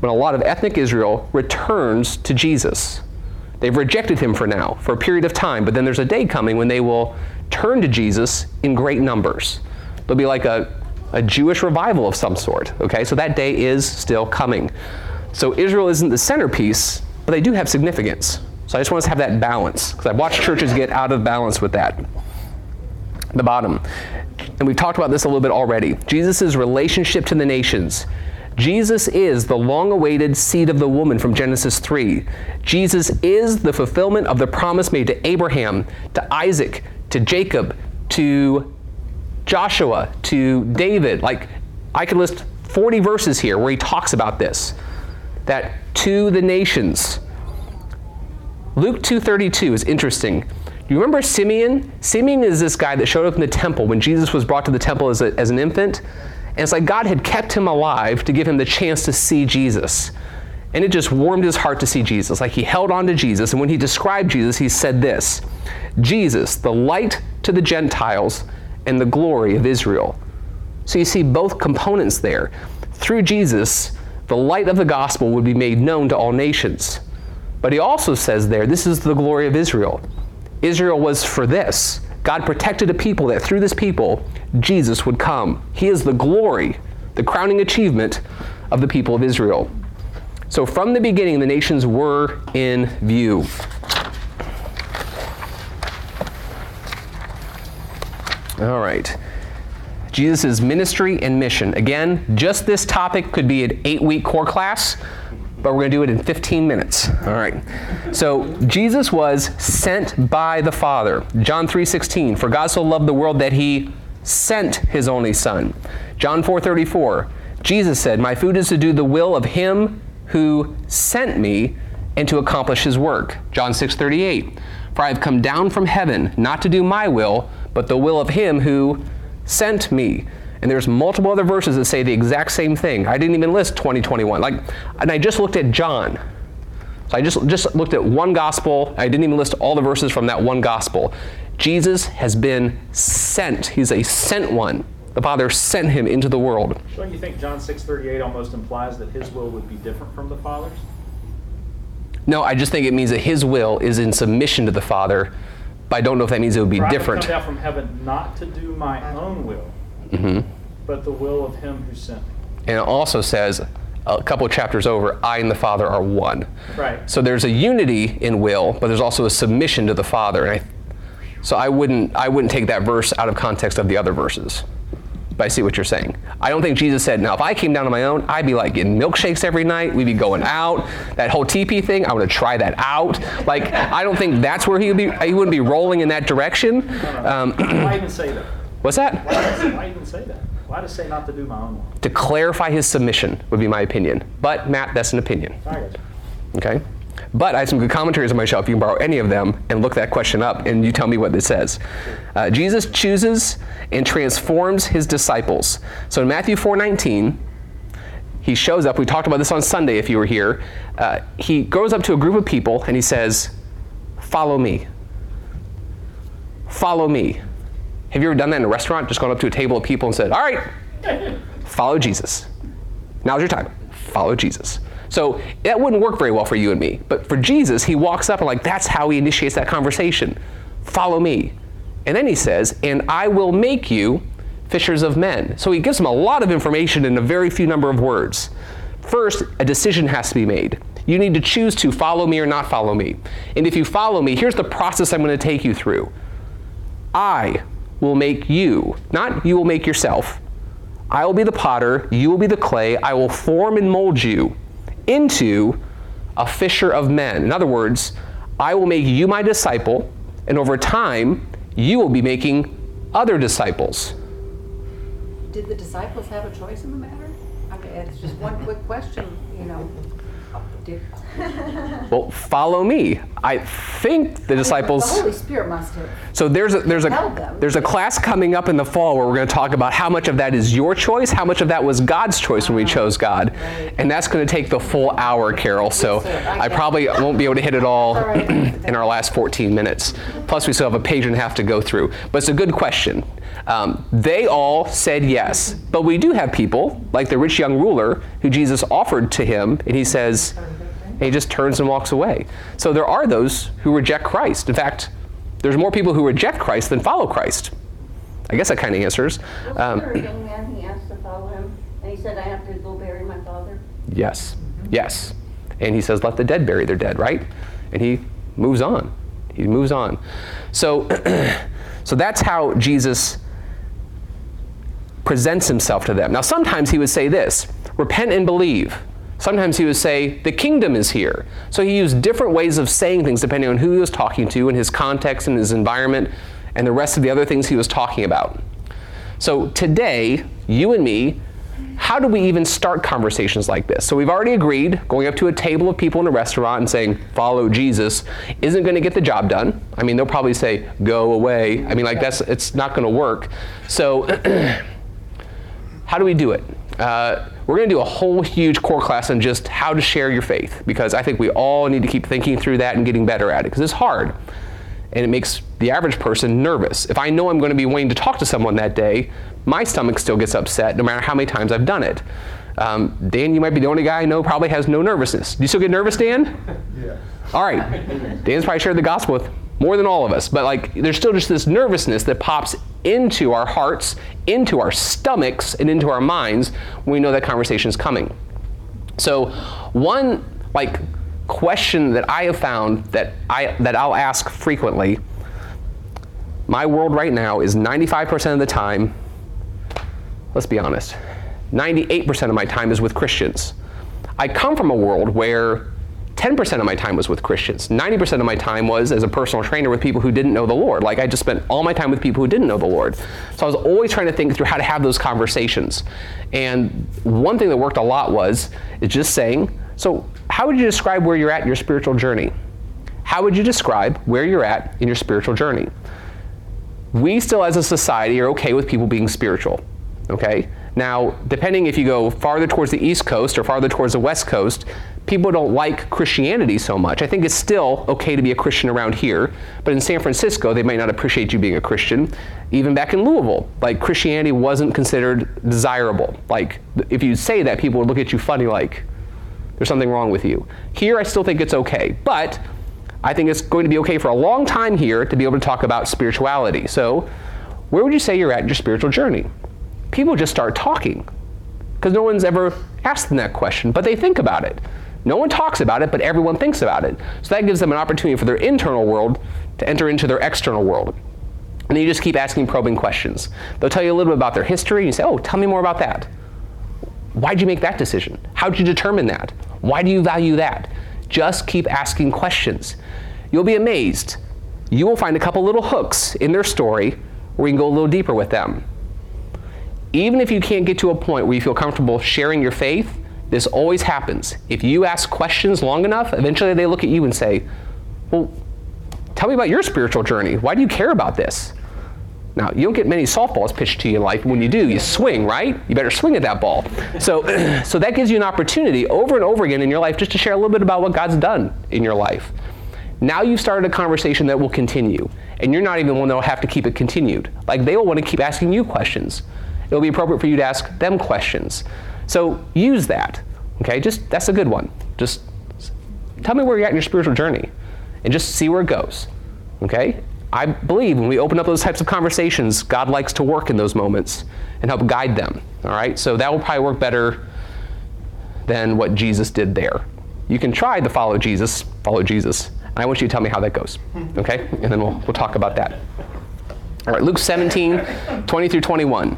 when a lot of ethnic Israel returns to Jesus. They've rejected him for now, for a period of time, but then there's a day coming when they will turn to Jesus in great numbers. There'll be like a, a Jewish revival of some sort. Okay, so that day is still coming. So Israel isn't the centerpiece, but they do have significance. So I just want us to have that balance because I've watched churches get out of balance with that. The bottom. And we've talked about this a little bit already. Jesus' relationship to the nations. Jesus is the long awaited seed of the woman from Genesis 3. Jesus is the fulfillment of the promise made to Abraham, to Isaac, to Jacob, to Joshua, to David. Like, I could list 40 verses here where he talks about this. That to the nations. Luke 2:32 is interesting. You remember Simeon? Simeon is this guy that showed up in the temple when Jesus was brought to the temple as, a, as an infant. And it's like God had kept him alive to give him the chance to see Jesus. And it just warmed his heart to see Jesus. Like he held on to Jesus. And when he described Jesus, he said this Jesus, the light to the Gentiles and the glory of Israel. So you see both components there. Through Jesus, the light of the gospel would be made known to all nations. But he also says there, this is the glory of Israel. Israel was for this. God protected a people that through this people, Jesus would come. He is the glory, the crowning achievement of the people of Israel. So from the beginning, the nations were in view. All right. Jesus' ministry and mission. Again, just this topic could be an eight week core class, but we're going to do it in 15 minutes. All right. So Jesus was sent by the Father. John 3:16, for God so loved the world that he sent his only son. John 4:34, Jesus said, "My food is to do the will of him who sent me and to accomplish his work." John 6:38, for I have come down from heaven not to do my will, but the will of him who sent me. And there's multiple other verses that say the exact same thing. I didn't even list 2021. Like, and I just looked at John. So I just, just looked at one gospel. I didn't even list all the verses from that one gospel. Jesus has been sent. He's a sent one. The Father sent him into the world. Don't you think John 6:38 almost implies that his will would be different from the Father's? No, I just think it means that his will is in submission to the Father, but I don't know if that means it would be For I have different. come down from heaven not to do my own will, hmm but the will of him who sent me. And it also says a couple of chapters over, I and the Father are one. Right. So there's a unity in will, but there's also a submission to the Father. And I, so I wouldn't, I wouldn't take that verse out of context of the other verses. But I see what you're saying. I don't think Jesus said, now if I came down on my own, I'd be like getting milkshakes every night. We'd be going out. That whole TP thing, I want to try that out. Like, I don't think that's where he would be, he wouldn't be rolling in that direction. Um, Why even say that? what's that? Why, why even say that? Why to say not to do my own will? To clarify his submission would be my opinion. But, Matt, that's an opinion. I got you. Okay? But I have some good commentaries on my shelf. You can borrow any of them and look that question up, and you tell me what this says. Uh, Jesus chooses and transforms his disciples. So in Matthew 4:19, he shows up. We talked about this on Sunday if you were here. Uh, he goes up to a group of people and he says, "Follow me. Follow me." Have you ever done that in a restaurant? Just gone up to a table of people and said, "All right, follow Jesus." Now's your time. Follow Jesus. So that wouldn't work very well for you and me. But for Jesus, he walks up and like that's how he initiates that conversation. Follow me. And then he says, "And I will make you fishers of men." So he gives them a lot of information in a very few number of words. First, a decision has to be made. You need to choose to follow me or not follow me. And if you follow me, here's the process I'm going to take you through. I will make you, not you will make yourself. I will be the potter, you will be the clay. I will form and mold you into a fisher of men. In other words, I will make you my disciple, and over time, you will be making other disciples. Did the disciples have a choice in the matter? I mean, it's just one quick question, you know. Well, follow me. I think the disciples. The Holy Spirit must have. So there's a, there's a there's a class coming up in the fall where we're going to talk about how much of that is your choice, how much of that was God's choice when we chose God, and that's going to take the full hour, Carol. So. I probably won't be able to hit it all right. in our last 14 minutes. Plus, we still have a page and a half to go through. But it's a good question. Um, they all said yes, but we do have people like the rich young ruler who Jesus offered to him, and he says. And he just turns and walks away. So there are those who reject Christ. In fact, there's more people who reject Christ than follow Christ. I guess that kind of answers. Wasn't Um, there a young man, he asked to follow him, and he said, I have to go bury my father? Yes, yes. And he says, let the dead bury their dead, right? And he moves on. He moves on. So, so that's how Jesus presents himself to them. Now, sometimes he would say this repent and believe. Sometimes he would say, the kingdom is here. So he used different ways of saying things depending on who he was talking to and his context and his environment and the rest of the other things he was talking about. So today, you and me, how do we even start conversations like this? So we've already agreed going up to a table of people in a restaurant and saying, follow Jesus, isn't going to get the job done. I mean, they'll probably say, go away. I mean, like, that's, it's not going to work. So, how do we do it? Uh, we're going to do a whole huge core class on just how to share your faith because I think we all need to keep thinking through that and getting better at it because it's hard and it makes the average person nervous. If I know I'm going to be waiting to talk to someone that day, my stomach still gets upset no matter how many times I've done it. Um, Dan, you might be the only guy I know probably has no nervousness. Do you still get nervous, Dan? Yeah. All right. Dan's probably shared the gospel with more than all of us, but like there's still just this nervousness that pops into our hearts, into our stomachs, and into our minds when we know that conversation is coming. So, one like question that I have found that I that I'll ask frequently. My world right now is 95% of the time. Let's be honest. 98% of my time is with Christians. I come from a world where 10% of my time was with Christians. 90% of my time was as a personal trainer with people who didn't know the Lord. Like I just spent all my time with people who didn't know the Lord. So I was always trying to think through how to have those conversations. And one thing that worked a lot was is just saying, so how would you describe where you're at in your spiritual journey? How would you describe where you're at in your spiritual journey? We still as a society are okay with people being spiritual. Okay? Now, depending if you go farther towards the East Coast or farther towards the West Coast, people don't like Christianity so much. I think it's still okay to be a Christian around here, but in San Francisco, they might not appreciate you being a Christian. Even back in Louisville, like Christianity wasn't considered desirable. Like, if you say that, people would look at you funny, like, there's something wrong with you. Here, I still think it's okay, but I think it's going to be okay for a long time here to be able to talk about spirituality. So, where would you say you're at in your spiritual journey? People just start talking because no one's ever asked them that question, but they think about it. No one talks about it, but everyone thinks about it. So that gives them an opportunity for their internal world to enter into their external world. And then you just keep asking probing questions. They'll tell you a little bit about their history, and you say, Oh, tell me more about that. Why'd you make that decision? How'd you determine that? Why do you value that? Just keep asking questions. You'll be amazed. You will find a couple little hooks in their story where you can go a little deeper with them. Even if you can't get to a point where you feel comfortable sharing your faith, this always happens. If you ask questions long enough, eventually they look at you and say, Well, tell me about your spiritual journey. Why do you care about this? Now, you don't get many softballs pitched to you in life. When you do, you swing, right? You better swing at that ball. So, so that gives you an opportunity over and over again in your life just to share a little bit about what God's done in your life. Now you've started a conversation that will continue, and you're not even one that will have to keep it continued. Like they will want to keep asking you questions. It'll be appropriate for you to ask them questions. So use that. Okay, just that's a good one. Just tell me where you're at in your spiritual journey, and just see where it goes. Okay, I believe when we open up those types of conversations, God likes to work in those moments and help guide them. All right, so that will probably work better than what Jesus did there. You can try to follow Jesus, follow Jesus. And I want you to tell me how that goes. Okay? And then we'll, we'll talk about that. All right, Luke 17, 20 through 21.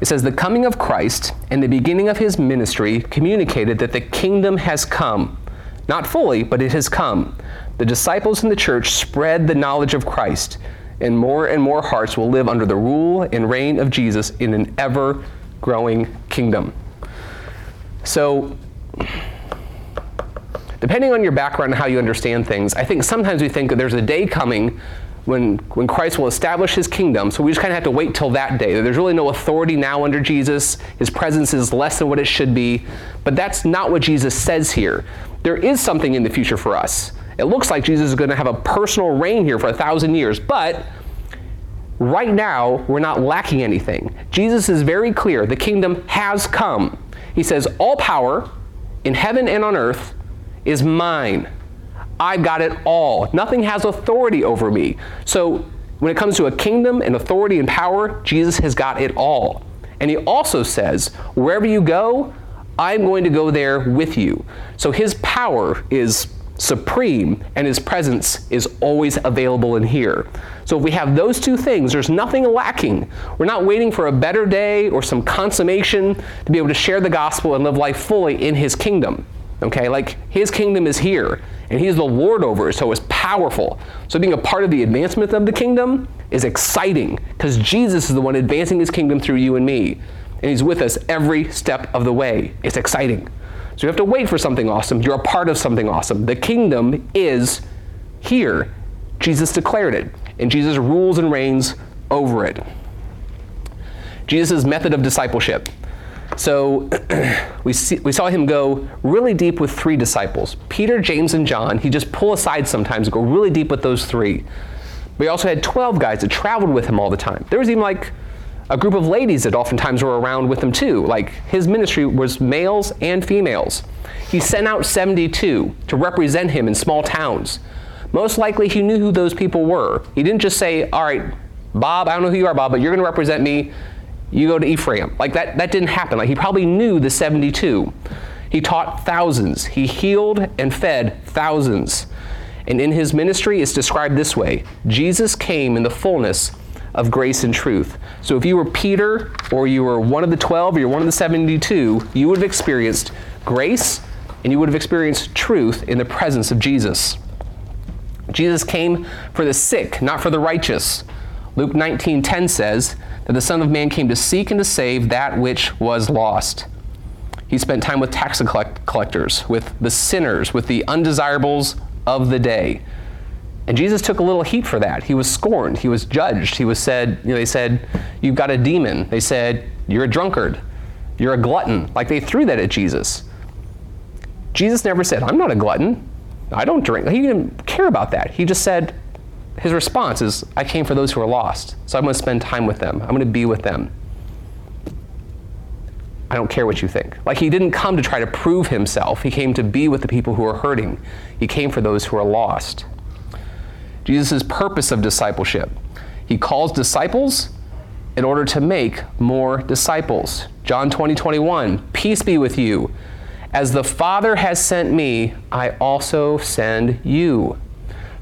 It says, The coming of Christ and the beginning of his ministry communicated that the kingdom has come. Not fully, but it has come. The disciples in the church spread the knowledge of Christ, and more and more hearts will live under the rule and reign of Jesus in an ever growing kingdom. So, depending on your background and how you understand things, I think sometimes we think that there's a day coming when, when Christ will establish his kingdom, so we just kind of have to wait till that day. There's really no authority now under Jesus. His presence is less than what it should be. But that's not what Jesus says here. There is something in the future for us. It looks like Jesus is going to have a personal reign here for a thousand years, but right now we're not lacking anything. Jesus is very clear the kingdom has come. He says, All power in heaven and on earth is mine. I've got it all. Nothing has authority over me. So When it comes to a kingdom and authority and power, Jesus has got it all. And he also says, wherever you go, I'm going to go there with you. So his power is supreme and his presence is always available in here. So if we have those two things, there's nothing lacking. We're not waiting for a better day or some consummation to be able to share the gospel and live life fully in his kingdom. Okay, like his kingdom is here and he's the Lord over it, so it's powerful. So being a part of the advancement of the kingdom is exciting because Jesus is the one advancing his kingdom through you and me. And he's with us every step of the way. It's exciting. So you have to wait for something awesome. You're a part of something awesome. The kingdom is here. Jesus declared it, and Jesus rules and reigns over it. Jesus' method of discipleship. So we, see, we saw him go really deep with three disciples Peter, James, and John. He just pull aside sometimes and go really deep with those three. But he also had 12 guys that traveled with him all the time. There was even like a group of ladies that oftentimes were around with him too. Like his ministry was males and females. He sent out 72 to represent him in small towns. Most likely he knew who those people were. He didn't just say, All right, Bob, I don't know who you are, Bob, but you're going to represent me you go to Ephraim. Like that, that didn't happen. Like he probably knew the 72. He taught thousands. He healed and fed thousands. And in his ministry, it's described this way Jesus came in the fullness of grace and truth. So if you were Peter, or you were one of the 12, or you're one of the 72, you would have experienced grace and you would have experienced truth in the presence of Jesus. Jesus came for the sick, not for the righteous. Luke 19:10 says, that the Son of Man came to seek and to save that which was lost. He spent time with tax collectors, with the sinners, with the undesirables of the day. And Jesus took a little heat for that. He was scorned. He was judged. He was said, you know, they said, You've got a demon. They said, You're a drunkard. You're a glutton. Like they threw that at Jesus. Jesus never said, I'm not a glutton. I don't drink. He didn't care about that. He just said, his response is, I came for those who are lost. So I'm going to spend time with them. I'm going to be with them. I don't care what you think. Like he didn't come to try to prove himself. He came to be with the people who are hurting. He came for those who are lost. Jesus' purpose of discipleship. He calls disciples in order to make more disciples. John 20, 21, peace be with you. As the Father has sent me, I also send you.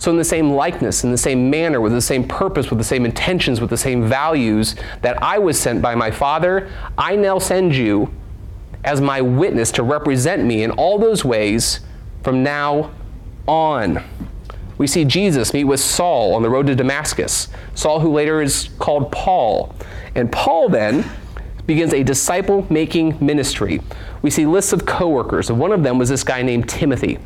So, in the same likeness, in the same manner, with the same purpose, with the same intentions, with the same values that I was sent by my Father, I now send you as my witness to represent me in all those ways from now on. We see Jesus meet with Saul on the road to Damascus, Saul, who later is called Paul. And Paul then begins a disciple making ministry. We see lists of coworkers, and one of them was this guy named Timothy.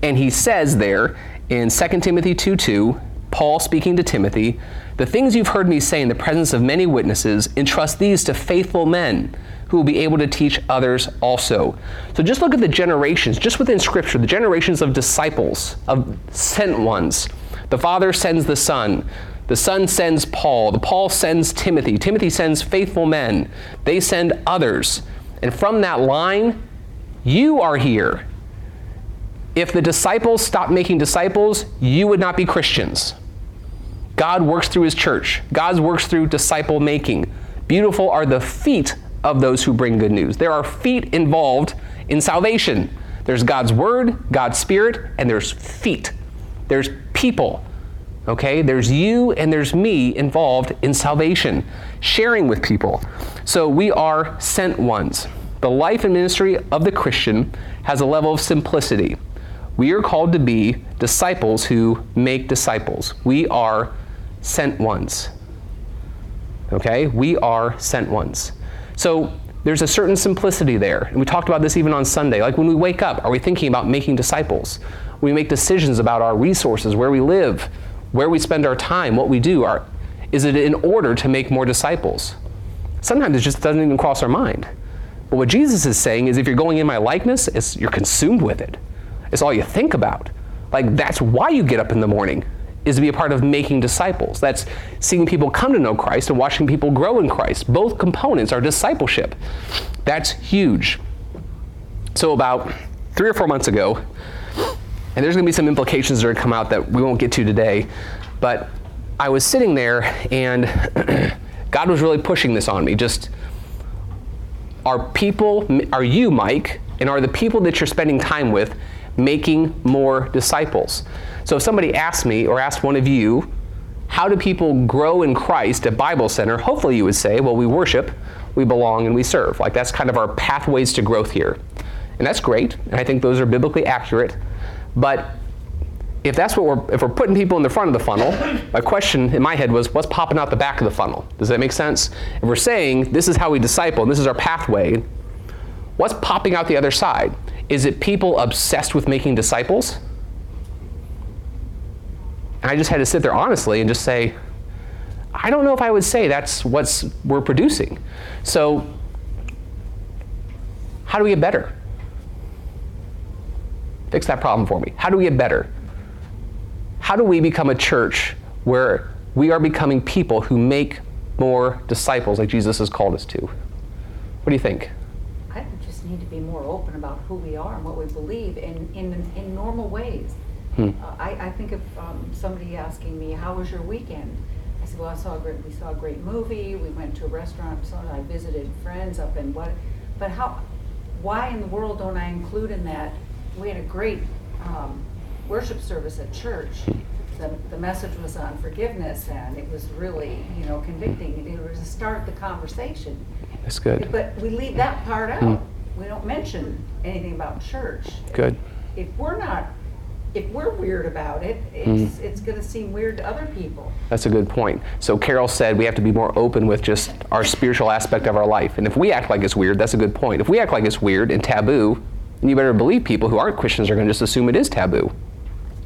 And he says there in 2 Timothy 2 2, Paul speaking to Timothy, The things you've heard me say in the presence of many witnesses, entrust these to faithful men who will be able to teach others also. So just look at the generations, just within Scripture, the generations of disciples, of sent ones. The Father sends the Son. The Son sends Paul. The Paul sends Timothy. Timothy sends faithful men. They send others. And from that line, you are here if the disciples stopped making disciples, you would not be Christians. God works through his church, God works through disciple making. Beautiful are the feet of those who bring good news. There are feet involved in salvation. There's God's word, God's spirit, and there's feet. There's people. Okay? There's you and there's me involved in salvation, sharing with people. So we are sent ones. The life and ministry of the Christian has a level of simplicity. We are called to be disciples who make disciples. We are sent ones. Okay? We are sent ones. So there's a certain simplicity there. And we talked about this even on Sunday. Like when we wake up, are we thinking about making disciples? We make decisions about our resources, where we live, where we spend our time, what we do. Are, is it in order to make more disciples? Sometimes it just doesn't even cross our mind. But what Jesus is saying is if you're going in my likeness, you're consumed with it. It's all you think about. Like, that's why you get up in the morning, is to be a part of making disciples. That's seeing people come to know Christ and watching people grow in Christ. Both components are discipleship. That's huge. So, about three or four months ago, and there's going to be some implications that are come out that we won't get to today, but I was sitting there and God was really pushing this on me. Just are people, are you, Mike, and are the people that you're spending time with making more disciples? So if somebody asked me or asked one of you, how do people grow in Christ at Bible Center? Hopefully you would say, well, we worship, we belong, and we serve. Like that's kind of our pathways to growth here. And that's great, and I think those are biblically accurate. But if that's what we're if we're putting people in the front of the funnel, my question in my head was what's popping out the back of the funnel? Does that make sense? If we're saying this is how we disciple and this is our pathway, what's popping out the other side? Is it people obsessed with making disciples? And I just had to sit there honestly and just say, I don't know if I would say that's what we're producing. So, how do we get better? Fix that problem for me. How do we get better? How do we become a church where we are becoming people who make more disciples like Jesus has called us to? What do you think? Need to be more open about who we are and what we believe in, in, in normal ways. Hmm. Uh, I, I think of um, somebody asking me, how was your weekend? I said, well, I saw a great, we saw a great movie, we went to a restaurant, so I visited friends up in what, but how, why in the world don't I include in that? We had a great um, worship service at church. The, the message was on forgiveness and it was really, you know, convicting. It was to start the conversation. That's good. But we leave that part Hmm. out. We don't mention anything about church. Good. If we're not, if we're weird about it, it's, hmm. it's gonna seem weird to other people. That's a good point. So Carol said we have to be more open with just our spiritual aspect of our life. And if we act like it's weird, that's a good point. If we act like it's weird and taboo, then you better believe people who aren't Christians are going to just assume it is taboo.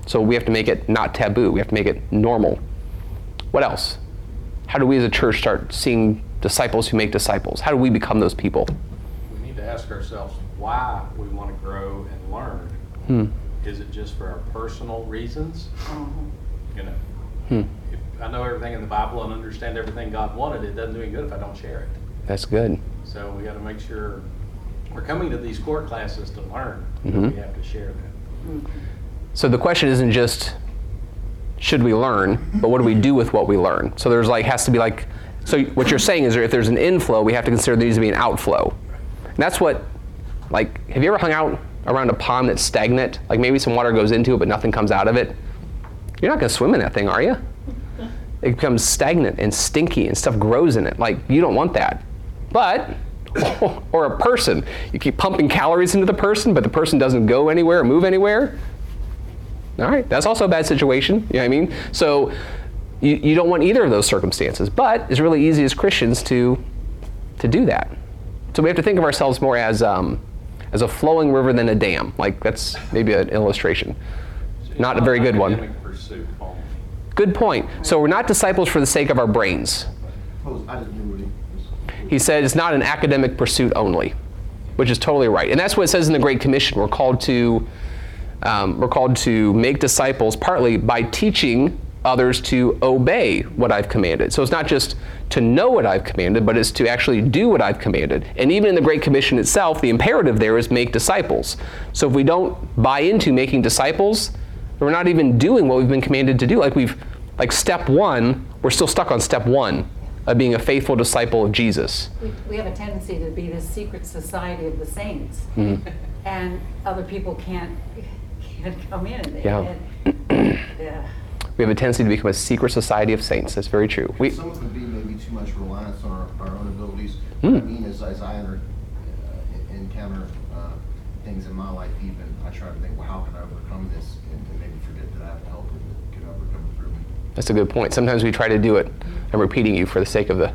So we have to make it not taboo. We have to make it normal. What else? How do we as a church start seeing disciples who make disciples? How do we become those people? We need to ask ourselves why we want to grow and learn. Hmm. Is it just for our personal reasons? You know, Hmm. if I know everything in the Bible and understand everything God wanted, it doesn't do any good if I don't share it. That's good. So we got to make sure we're coming to these core classes to learn. but Mhm. We have to share that. So the question isn't just should we learn, but what do we do with what we learn? So there's like has to be like so what you're saying is if there's an inflow, we have to consider there needs to be an outflow. And that's what like have you ever hung out around a pond that's stagnant? Like maybe some water goes into it but nothing comes out of it? You're not going to swim in that thing, are you? It becomes stagnant and stinky and stuff grows in it. Like you don't want that. But or a person, you keep pumping calories into the person, but the person doesn't go anywhere or move anywhere. All right, that's also a bad situation. You know what I mean? So you, you don't want either of those circumstances, but it's really easy as Christians to to do that. So we have to think of ourselves more as um, as a flowing river than a dam. Like that's maybe an illustration. So Not a very good one. Pursuit. Good point. So we're not disciples for the sake of our brains. Pose- I just knew what he was. He said it's not an academic pursuit only, which is totally right. And that's what it says in the Great Commission. We're called to um, we're called to make disciples partly by teaching others to obey what I've commanded. So it's not just to know what I've commanded, but it's to actually do what I've commanded. And even in the Great Commission itself, the imperative there is make disciples. So if we don't buy into making disciples, we're not even doing what we've been commanded to do. Like we've like step 1, we're still stuck on step 1 of being a faithful disciple of Jesus. We, we have a tendency to be this secret society of the saints. Mm-hmm. And other people can't, can't come in. and- Yeah. and- Yeah. We have a tendency to become a secret society of saints. That's very true. We, Some of it be maybe too much reliance on our, our own abilities. What I mean is, as I enter, uh, encounter uh, things in my life, even I try to think, well, how can I overcome this, and, and maybe forget that I have help that can overcome it through me. that's a good point. Sometimes we try to do it. I'm repeating you for the sake of the,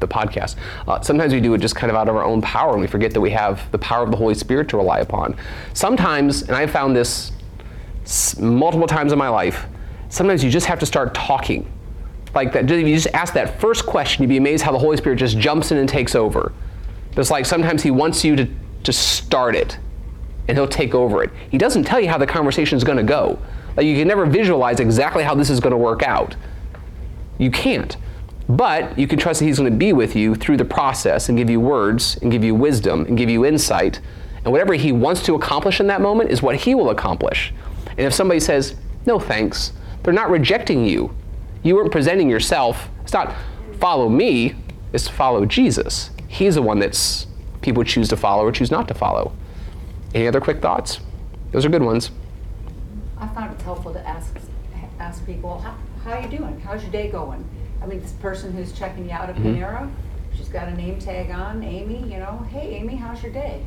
the podcast. Uh, sometimes we do it just kind of out of our own power, and we forget that we have the power of the Holy Spirit to rely upon. Sometimes, and I've found this s- multiple times in my life, sometimes you just have to start talking. Like that, if you just ask that first question, you'd be amazed how the Holy Spirit just jumps in and takes over. It's like sometimes He wants you to, to start it, and He'll take over it. He doesn't tell you how the conversation is going to go. Like you can never visualize exactly how this is going to work out. You can't. But you can trust that He's going to be with you through the process and give you words and give you wisdom and give you insight. And whatever He wants to accomplish in that moment is what He will accomplish. And if somebody says, no thanks, they're not rejecting you. You weren't presenting yourself. It's not follow me, it's follow Jesus. He's the one that's people choose to follow or choose not to follow. Any other quick thoughts? Those are good ones. I found it helpful to ask, ask people, how, how you doing? How's your day going? I mean, this person who's checking you out at Mhm. Panera, she's got a name tag on, Amy, you know, hey, Amy, how's your day?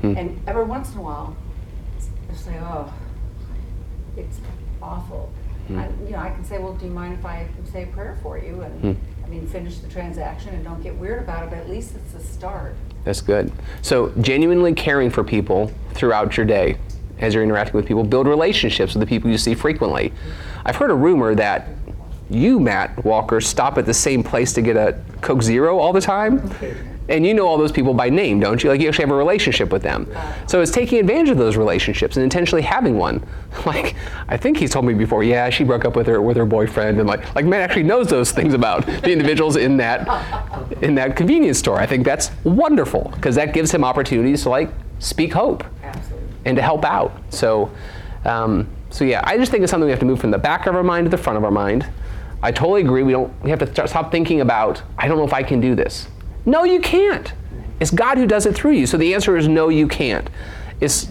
Hmm. And every once in a while, it's like, oh, it's awful. Hmm. I, you know, I can say, well, do you mind if I say a prayer for you? And, Hmm. I mean, finish the transaction and don't get weird about it, but at least it's a start. That's good. So, genuinely caring for people throughout your day as you're interacting with people, build relationships with the people you see frequently. I've heard a rumor that you, Matt Walker, stop at the same place to get a Coke Zero all the time. And you know all those people by name, don't you? Like you actually have a relationship with them. So it's taking advantage of those relationships and intentionally having one. Like I think he's told me before, yeah, she broke up with her with her boyfriend, and like like Matt actually knows those things about the individuals in that in that convenience store. I think that's wonderful because that gives him opportunities to like speak hope Absolutely. and to help out. So, um, so yeah, I just think it's something we have to move from the back of our mind to the front of our mind. I totally agree. We don't. We have to start, stop thinking about. I don't know if I can do this. No, you can't. It's God who does it through you. So the answer is no, you can't. It's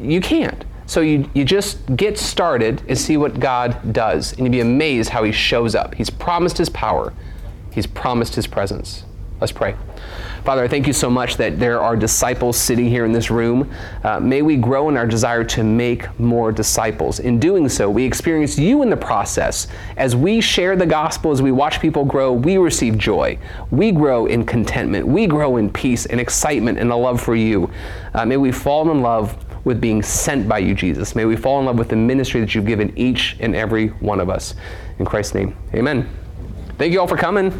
you can't. So you, you just get started and see what God does, and you'd be amazed how He shows up. He's promised His power. He's promised His presence. Let's pray. Father, I thank you so much that there are disciples sitting here in this room. Uh, may we grow in our desire to make more disciples. In doing so, we experience you in the process. As we share the gospel, as we watch people grow, we receive joy. We grow in contentment. We grow in peace and excitement and a love for you. Uh, may we fall in love with being sent by you, Jesus. May we fall in love with the ministry that you've given each and every one of us. In Christ's name, amen. Thank you all for coming.